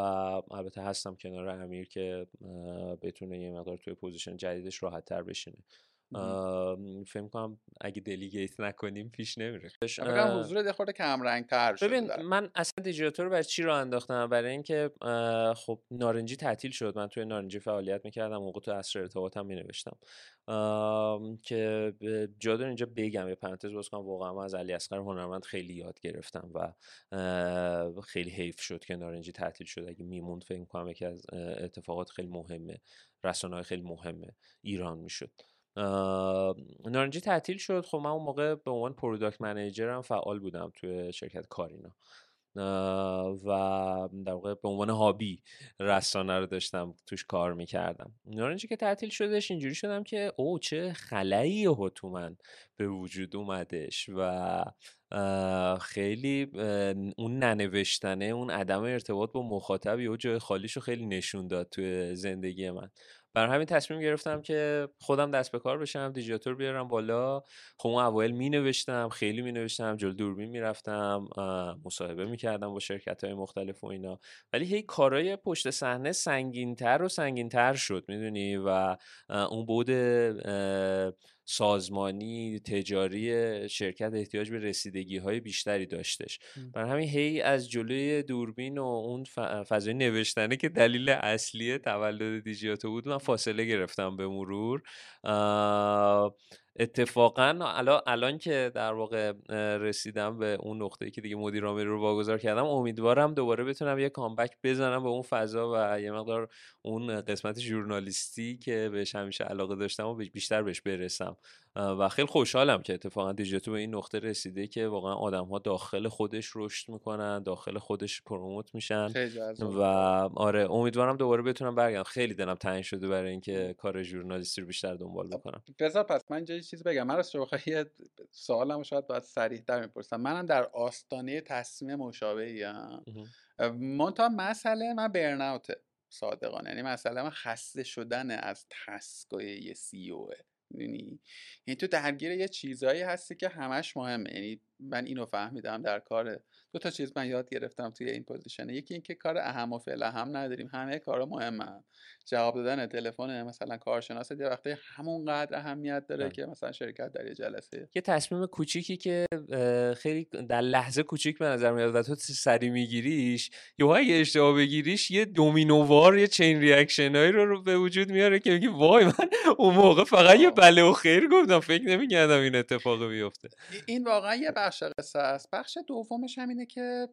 البته هستم کنار امیر که بتونه یه مقدار توی position جدیدش راحت تر بشینه. فکر کنم اگه delegate نکنیم پیش نمیره. فکر حضور یه خورده کم رنگ تر شد ببین من اصلا دیجیاتو رو برای چی راه انداختم؟ برای اینکه خب نارنجی تعطیل شد. من توی نارنجی فعالیت می‌کردم. موقع تو عصر ارتباطم مینوشتم. که جا اینجا بگم یه پرانتز باز کنم واقعا من از علی اصغر هنرمند خیلی یاد گرفتم و خیلی حیف شد که نارنجی تعطیل شد. اگه میموند فکر کنم یکی از اتفاقات خیلی مهمه. رسانه خیلی مهمه ایران می‌شد. نارنجی تعطیل شد. خب من اون موقع به عنوان product manager م فعال بودم توی شرکت کارینا. و در واقع به عنوان hobby رسانه رو داشتم توش کار می‌کردم. نارنجی که تعطیل شدش اینجوری شدم که اوه چه خلایی ها تو من به وجود اومدش. و خیلی اون ننوشتنه اون عدم ارتباط با مخاطب و جای خالیش رو خیلی نشون داد توی زندگی من. برای همین تصمیم گرفتم که خودم دست به کار بشم دیجیتور بیارم بالا. خب اون اوایل می نوشتم خیلی می نوشتم جلو دوربین می رفتم مصاحبه می کردم با شرکت های مختلف و اینا. ولی هی کارهای پشت صحنه سنگینتر و سنگینتر شد می‌دونی؟ و اون بود سازمانی تجاری شرکت احتیاج به رسیدگی های بیشتری داشتش. برای همین هی از جلوی دوربین و اون فضای نوشتنه که دلیل اصلی تولد دیجیاتو بود من فاصله گرفتم به مرور. اتفاقا الان الان که در واقع رسیدم به اون نقطه که دیگه مدیر عامل رو واگذار کردم امیدوارم دوباره بتونم یه کامبک بزنم به اون فضا و یه مقدار اون قسمت ژورنالیستی که بهش همیشه علاقه داشتم و بیشتر بهش برسم. و خیلی خوشحالم که اتفاقا دیجیتو به این نقطه رسیده که واقعا آدم ها داخل خودش رشد می‌کنن داخل خودش پروموت میشن و آره امیدوارم دوباره بتونم برگردم. خیلی دلم تنگ شده برای اینکه کار ژورنالیستی رو بیشتر دنبال بکنم. بذار پس من جای چیز بگم. من راست بخوای سوالم شاید باید سریع تر می‌پرسم. منم در آستانه تصمیم مشابهی ام. منتها مسئله من burnout ه صادقانه. یعنی مسئله من خسته شدن از task ای یه CEO می‌دونی؟ یعنی تو درگیر یه چیزایی هستی که همش مهمه. یعنی من اینو فهمیدم در کار دو تا چیز من یاد گرفتم توی این پوزیشن. یکی اینکه کار اهم و فی‌الاهم نداریم همه کارا مهمه جواب دادن تلفن مثلا کارشناس یه وقتی همونقدر اهمیت داره که مثلا شرکت در یه جلسه. یه تصمیم کوچیکی که خیلی در لحظه کوچیک به نظر میاد و تو سری میگیریش یا اگه اشتباه بگیریش یه دومینووار یه چین ریاکشن هایی رو به وجود میاره که میگی وای من اون موقع فقط یه بله و خیر گفتم فکر نمی‌کردم این اتفاق بیفته. این واقعا یه بخش قصه است. بخش دومش هم اینه که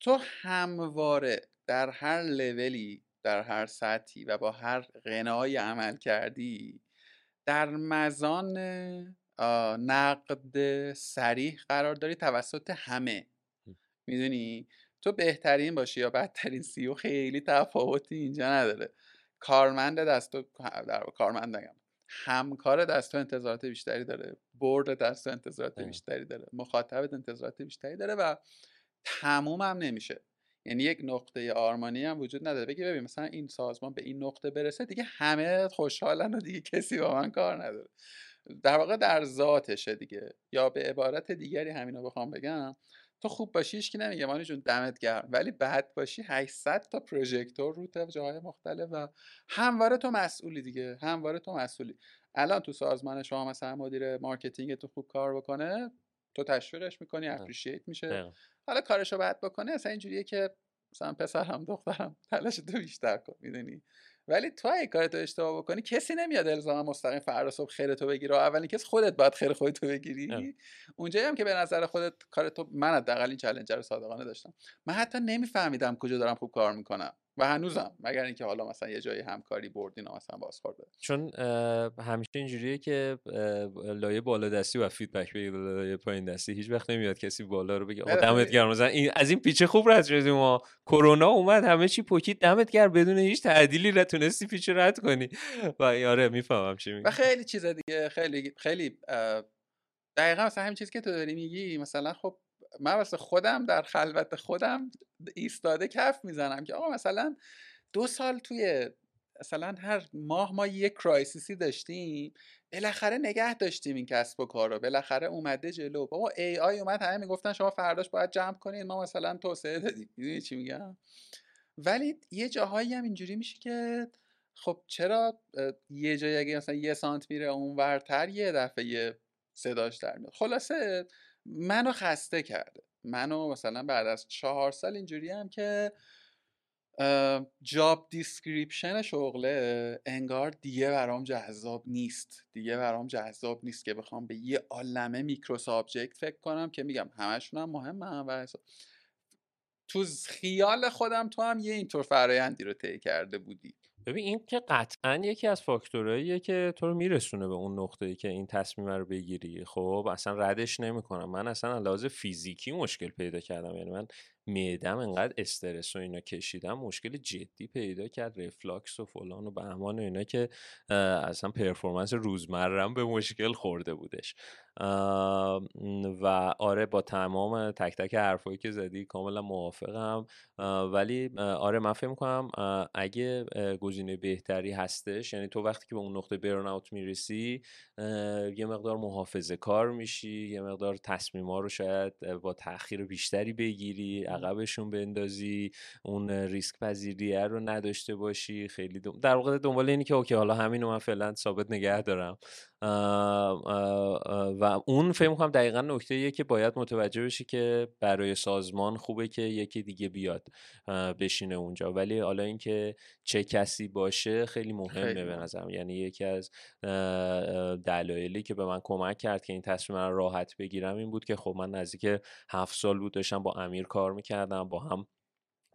تو همواره در هر لولی در هر سطحی و با هر غنای عمل کردی در مزان نقد سریح قرار داری توسط همه. می‌دونی؟ تو بهترین باشی یا بدترین سیو خیلی تفاوتی اینجا نداره. کارمند دست در کارمند نگم همکار دست انتظارات بیشتری داره برد دست انتظارات بیشتری داره مخاطب انتظارات بیشتری داره و تموم هم نمیشه. یعنی یک نقطه آرمانی هم وجود نداره. بگی ببین مثلا این سازمان به این نقطه برسه دیگه همه خوشحالن و دیگه کسی با من کار نداره. در واقع در ذاتشه دیگه. یا به عبارت دیگری همینو بخوام بگم تو خوب باشیش که نمیگه. مانی جون دمت گرم. ولی بد باشی 800 تا پروژکتور رو تا جاهای مختلف و همواره تو مسئولی دیگه. همواره تو مسئولی. الان تو سازمان شما مثلا مدیر marketing تو خوب کار بکنه تو تشویقش می‌کنی appreciate میشه. حالا کارشو بد بکنه اصلا اینجوریه که مثلا پسرم دخترم تلاش تو بیشتر کن می‌دونی؟ ولی تو اگه کارتو اشتباه بکنی کسی نمیاد الزاما مستقیم فردا صبح خیر تو بگیره. اولین کس خودت باید خیر خودتو بگیری. اونجایی هم که به نظر خودت کارتو من حداقل این چالنجر رو صادقانه داشتم. من حتی نمیفهمیدم کجا دارم خوب کار می‌کنم. و هنوزم مگر اینکه حالا مثلا یه جایی همکاری بردین و مثلا باز خورده چون همیشه اینجوریه که لایه بالا دستی و فیدبک بگیره لایه پایین دستی هیچ وقت نمیاد کسی بالا رو بگه آقا دمت گرم. مثلا این از این پیچه خوب رد شدیم ما. کرونا اومد همه چی پوکید دمت گرم بدون هیچ تعدیلی نتونستی پیچه رد کنی. و آره می‌فهمم چی میگی. و خیلی چیز دیگه خیلی خیلی دقیقا مثلا همین چیزی که تو داری میگی مثلا خب من واسه خودم در خلوت خودم ایستاده کف می‌زنم که آقا مثلا دو سال توی مثلا هر ماه ما یک crisis ی داشتیم بالاخره نگه داشتیم این کسب و کار رو بالاخره اومده جلو. بابا AI اومد همه می‌گفتن شما فرداش باید جمع کنید ما مثلا توسعه دادیم. می‌دونی چی میگم؟ ولی یه جاهایی هم اینجوری میشه که خب چرا یه جایی اگه مثلا یه سانت میره اونورتر یه دفعه یه صداش در میاد. خلاصه منو خسته کرده. منو مثلا بعد از چهار سال اینجوری هم که job description شغله انگار دیگه برام جذاب نیست. دیگه برام جذاب نیست که بخوام به یه عالمه micro subject فکر کنم که میگم همشون هم مهمن و تو خیال خودم تو هم یه اینطور فرایندی رو طی کرده بودی. ببین این که قطعا یکی از فاکتورهاییه که تو رو میرسونه به اون نقطه ای که این تصمیم رو بگیری. خب اصلا ردش نمی‌کنم. من اصلا لحاظ فیزیکی مشکل پیدا کردم. یعنی من معدم انقدر استرس و اینا کشیدم مشکل جدی پیدا کرد رفلاکس و فلان و بهمان و اینا که اصلا پرفورمنس روزمرم به مشکل خورده بودش. و آره با تمام تک تک حرفایی که زدی کاملا موافقم. ولی آره من فکر می‌کنم اگه گزینه بهتری هستش یعنی تو وقتی که به اون نقطه برن اوت می‌رسی یه مقدار محافظه کار میشی یه مقدار تصمیما رو شاید با تاخیر بیشتری بگیری عقبشون بندازی اون ریسک پذیریه رو نداشته باشی خیلی در واقع دنبال اینی که اوکی حالا همین رو من فعلا ثابت نگه دارم. و اون فکر می‌کنم دقیقا نکته ایه که باید متوجه بشی که برای سازمان خوبه که یکی دیگه بیاد بشینه اونجا. ولی حالا اینکه چه کسی باشه خیلی مهمه به نظرم. یعنی یکی از دلایلی که به من کمک کرد که این تصمیم رو راحت بگیرم این بود که خب من نزدیک هفت سال بود داشتم با امیر کار می‌کردم با هم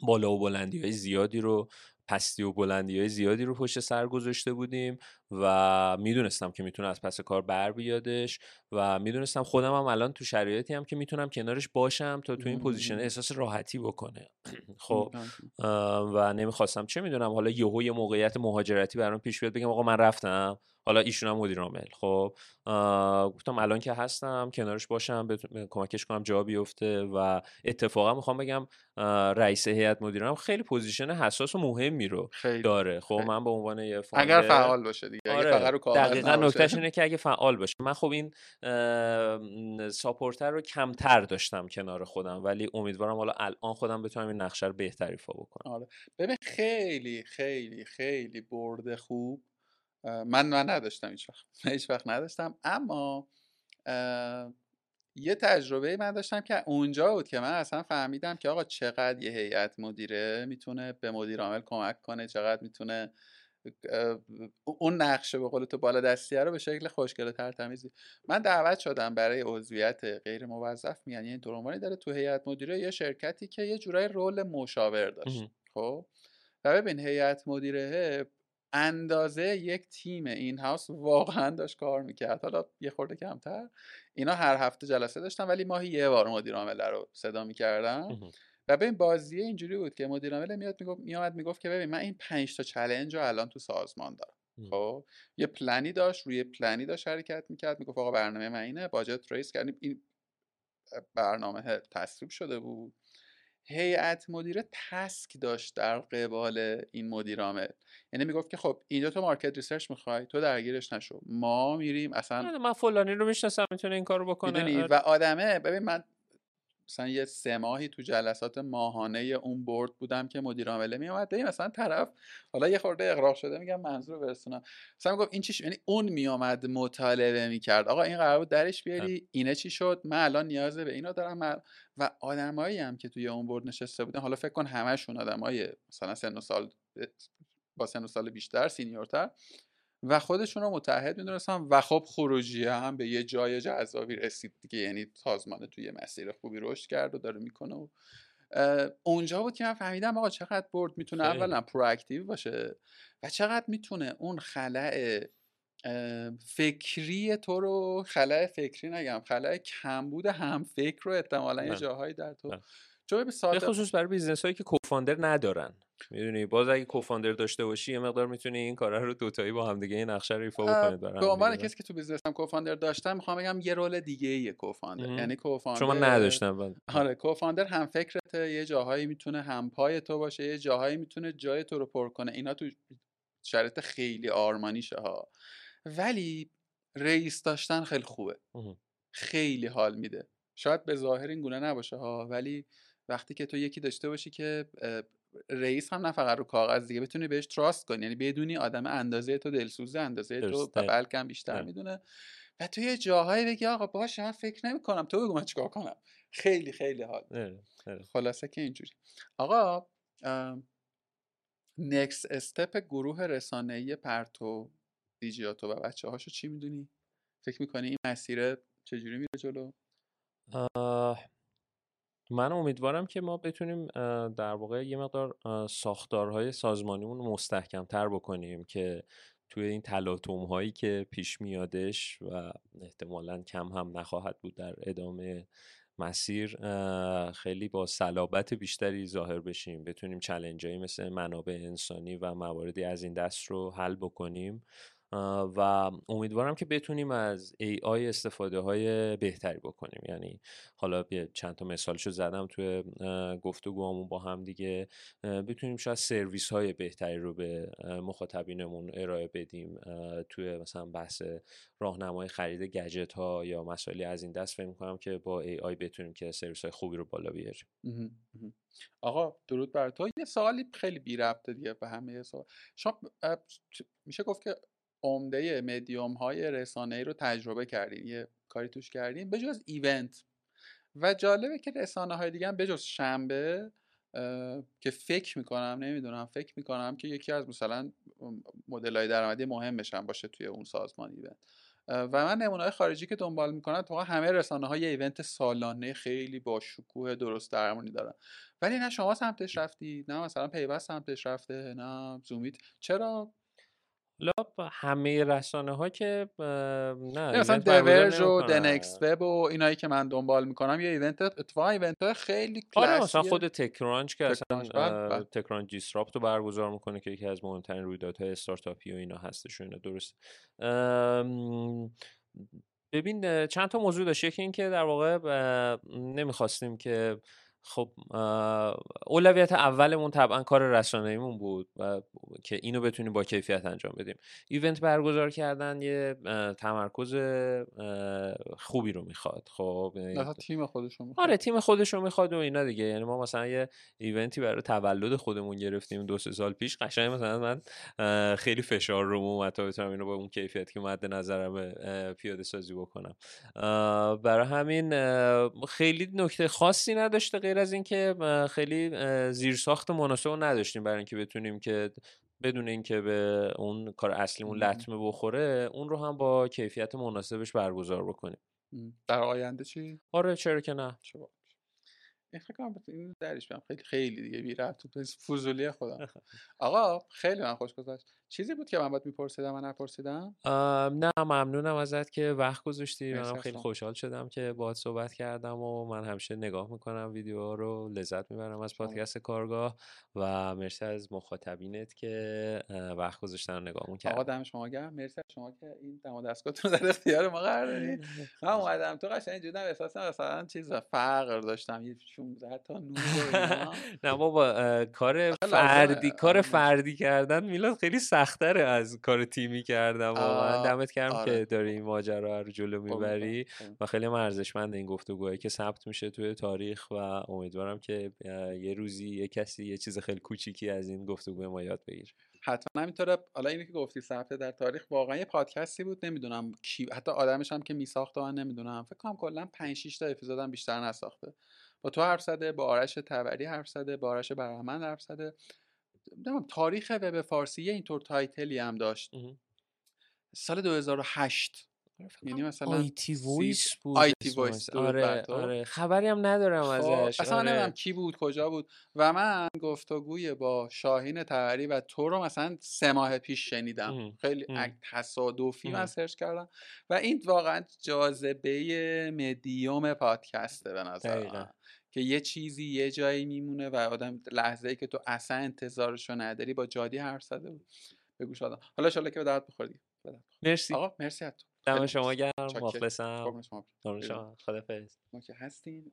بالا و بلندی های زیادی رو پستی و بلندی های زیادی رو پشت سر گذاشته بودیم و می‌دونستم که می‌تونه از پس کار بر بیادش و می‌دونستم خودم هم الان تو شرایطی هم که می‌تونم کنارش باشم تا تو این position احساس راحتی بکنه. خب و نمی‌خواستم چه می‌دونم حالا یهو یه موقعیت مهاجرتی برام پیش بیاد بگم آقا من رفتم. حالا ایشون هم مدیر عامل. خب گفتم الان که هستم کنارش باشم کمکش کنم جا بیفته و اتفاقا می‌خوام بگم رئیس هیئت مدیره خیلی position حساس و مهمی رو داره. خب من به عنوان یه اگر فعال باشه دیگه آره. دقیقا نکتهش اینه که اگه فعال باشه. من خب این ساپورتر رو کمتر داشتم کنار خودم ولی امیدوارم حالا الان خودم بتونم این نقشه رو بهتر ایفا بکنم. آره. ببین خیلی خیلی خیلی برده خوب. من من نداشتم هیچ وقت. هیچ وقت نداشتم. اما یه تجربه من داشتم که اونجا بود که من اصلا فهمیدم که آقا چقدر یه هیئت مدیره می‌تونه به مدیر عامل کمک کنه چقدر می‌تونه اون نقشه به قول تو بالا دستیه رو به شکل خوشگل تر تمیزی من دعوت شدم برای عضویت غیر موظف. میان یعنی درومانی داره تو هیئت مدیره یه شرکتی که یه جورای رول مشاور داشت. خب؟ و ببین هیئت مدیره اندازه یک تیم این هاوس واقعا داشت کار می‌کرد. حالا یه خورده کمتر. اینا هر هفته جلسه داشتن ولی ماهی یه بار مدیر عامل رو صدا می‌کردن. و ببین بازیه اینجوری بود که مدیر عامل میاد می‌گفت میاد می‌گفت که ببین من این 5 تا چلنج رو الان تو سازمان دارم. خب؟ یه پلنی داشت روی پلنی داشت حرکت می‌کرد. می‌گفت آقا برنامه من اینه budget raise کردیم. این برنامه تصویب شده بود. هیئت مدیره task داشت در قبال این مدیر عامل. یعنی می‌گفت که خب اینجا تو market research می‌خوای تو درگیرش نشو. ما میریم اصلا آره، من فلانی رو می‌شناسم می‌تونه این کارو بکنه. آره. و آدمه ببین من مثلا یه سه ماهی تو جلسات ماهانه اون board بودم که مدیر عامله می اومد مثلا طرف حالا یه خورده اقراق شده میگم منظور برسونم. مثلا گفت این چیش یعنی اون می اومد مطالبه می‌کرد. آقا این قرار بود درش بیاری؟ اینه چی شد؟ من الان نیاز به اینو دارم. من و آدمایی هم که توی اون برد نشسته بودن حالا فکر کن همشون آدمای مثلا سن و سال با سن و سال بیشتر سینیورتر و خودشون رو متحد می‌دونستن و خب خروجی هم به یه جای جذابی رسید دیگه یعنی سازمان توی مسیر خوبی رشد کرد و داره می‌کنه و اونجا بود که من فهمیدم آقا چقدر board می‌تونه اولا proactive باشه و چقدر می‌تونه اون خلأ فکری تو رو خلأ فکری نگم خلأ کمبود هم فکر رو احتمالا یه. جاهایی در تو. چون به خصوص برای business هایی که cofounder ندارن می‌دونی؟ باز اگه cofounder داشته باشی یه مقدار می‌تونی این کارا رو دوتایی با هم دیگه این نقشه رو ایفا بکنید به عنوان کسی که تو business هم cofounder داشتم می‌خوام بگم یه role دیگه ایه cofounder یعنی cofounder شما نداشتم آره cofounder هم فکرته یه جاهایی می‌تونه هم پای تو باشه یه جاهایی می‌تونه جای تو رو پر کنه. اینا تو شرط خیلی آرمانیشه ها. ولی رئیس داشتن خیلی خوبه. خیلی حال میده. شاید به ظاهر این گونه نباشه ها ولی وقتی که تو یکی داشته باشی که رئیس هم نه فقط رو کاغذ دیگه بتونی بهش تراست کنی. یعنی بدونی آدم اندازه تو دلسوزه اندازه تو بلکم بیشتر می‌دونه. و تو یه جاهایی بگی آقا باشه من فکر نمی کنم تو بگو من چیکار کنم. خیلی خیلی حال خلاصه که اینجوری. آقا نکس استپ گروه رسانه‌ای پرتو دیجیاتو و بچه هاشو چی می‌دونی؟ فکر می‌کنی این مسیر چجوری میره جلو؟ من امیدوارم که ما بتونیم در واقع یه مقدار ساختارهای سازمانیمون رو مستحکم تر بکنیم که توی این تلاطم هایی که پیش میادش و احتمالا کم هم نخواهد بود در ادامه مسیر خیلی با صلابت بیشتری ظاهر بشیم. بتونیم چلنج مثل منابع انسانی و مواردی از این دست رو حل بکنیم. و امیدوارم که بتونیم از AI استفاده های بهتری بکنیم. یعنی حالا چند تا مثالشو زدم توی گفتگوامون با هم دیگه بتونیم شاید سرویس های بهتری رو به مخاطبینمون ارائه بدیم توی مثلا بحث راهنمای خرید گجت ها یا مسائلی از این دست. فکر می‌کنم که با AI بتونیم که سرویس های خوبی رو بالا بیاریم. آقا درود بر تو. یه سوالی خیلی بی ربطه دیگه به همه سوال. شما میشه گفت که عمده مدیوم های رسانه ای رو تجربه کردین یه کاری توش کردین به جز ایونت و جالبه که رسانه های دیگه هم به جز شنبه که فکر می‌کنم نمی‌دونم فکر می‌کنم که یکی از مثلا مدل های درآمدی مهمش هم باشه توی اون سازمان event و من نمونه خارجی که دنبال می‌کنم تو همه رسانه ها event سالانه خیلی با شکوه درست درمانی دارن. ولی نه شما سمتش رفتی نه مثلا پیوست سمتش رفته نه زومیت. چرا؟ حالا همه رسانه ها که نه مثلا دیورج و دنکس وب و اینایی که من دنبال می‌کنم یه event اتفاقا event های خیلی کلاسیه آره مثلا خود TechCrunch که اصلا تکرانچ دیسراپت رو برگزار می‌کنه که یکی از مهمترین رویدادهای استارتاپی و اینا هستش و اینا درست ببین چند تا موضوع داشت. یکی این که در واقع نمی‌خواستیم که خب اولویت اولمون طبعا کار رسانه‌ایمون بود و که اینو بتونیم با کیفیت انجام بدیم. ایونت برگزار کردن یه تمرکز خوبی رو می‌خواد. خب یعنی تیم خودش رو می‌خواد. آره تیم خودش رو می‌خواد و اینا دیگه. یعنی ما مثلا یه ایونتی برای تولد خودمون گرفتیم دو سه سال پیش. قشنگ مثلا من خیلی فشار رو اومد تا بتونم اینو با اون کیفیت که مد نظرم پیاده سازی بکنم. برای همین خیلی نکته خاصی نداشته غیر از اینکه خیلی زیرساخت مناسب نداشتیم برای اینکه بتونیم که بدون اینکه به اون کار اصلیمون لطمه بخوره اون رو هم با کیفیت مناسبش برگزار بکنیم. در آینده چی؟ آره چرا که نه. این فکر کنم این درش خیلی خیلی دیگه بی ربط فضولی خودم. آقا خیلی من خوش گذشت. چیزی بود که من باید میپرسیدم من نپرسیدم نه ممنونم ازت که وقت گذاشتی منم از خیلی. خوشحال شدم که باهات صحبت کردم و من همیشه نگاه می‌کنم ویدیوها رو لذت می‌برم از. پادکست کارگاه و مرسی از مخاطبینت که وقت گذاشتن و نگاهمون آقا دم شما گرم مرسی از شما که این دم و دستگاهتون رو در اختیار ما قرار دادید من اومدم تو قشنگ اینجوری بودم احساس مثلا چیز فقر داشتم یه 16 تا نور و نه بابا کار. فردی کار آره،. فردی کردن میلاد خیلی سختره از کار تیمی کردن واقعا دمت گرم آره. که داری این ماجرا رو جلو قربونت می‌بری برم. و خیلی ارزشمند این گفتگوهایی که ثبت میشه توی تاریخ و امیدوارم که یه روزی یه کسی یه چیز خیلی کوچیکی از این گفتگو ما یاد بگیره. حتما همینطوره. حالا اینی که گفتی ثبت در تاریخ واقعا یه پادکستی بود نمی‌دونم کی حتی آدمش هم که میساخته من نمی‌دونم. فکر کنم کلا 5 6 تا اپیزودم بیشتر نساخته. با تو حرف زده با آرش تبری حرف زده با آرش برهمند حرف زده. تاریخ وب فارسی یه اینطور title ی هم داشت. سال 2008 یعنی مثلا IT سی- Voice بود IT اسمش. Voice، آره. آره خبری هم ندارم خب ازش اصلا من نمی‌دونم آره. کی بود کجا بود و من گفتگوی با شاهین تبری و تو رو مثلا سه ماه پیش شنیدم مهم. خیلی. اک- تصادفی من. سرچ کردم و این واقعا جاذبه مدیوم پادکسته به نظر. من که یه چیزی یه جایی میمونه و آدم لحظه ای که تو اصلا انتظارشو نداری با جادی حرف زده بود به گوش آدم حالا ان که به درد بخوری. مرسی. آقا مرسی از تو. دم شما. گرم. مخلصم. قربون شما. خدافظ ما که هستیم.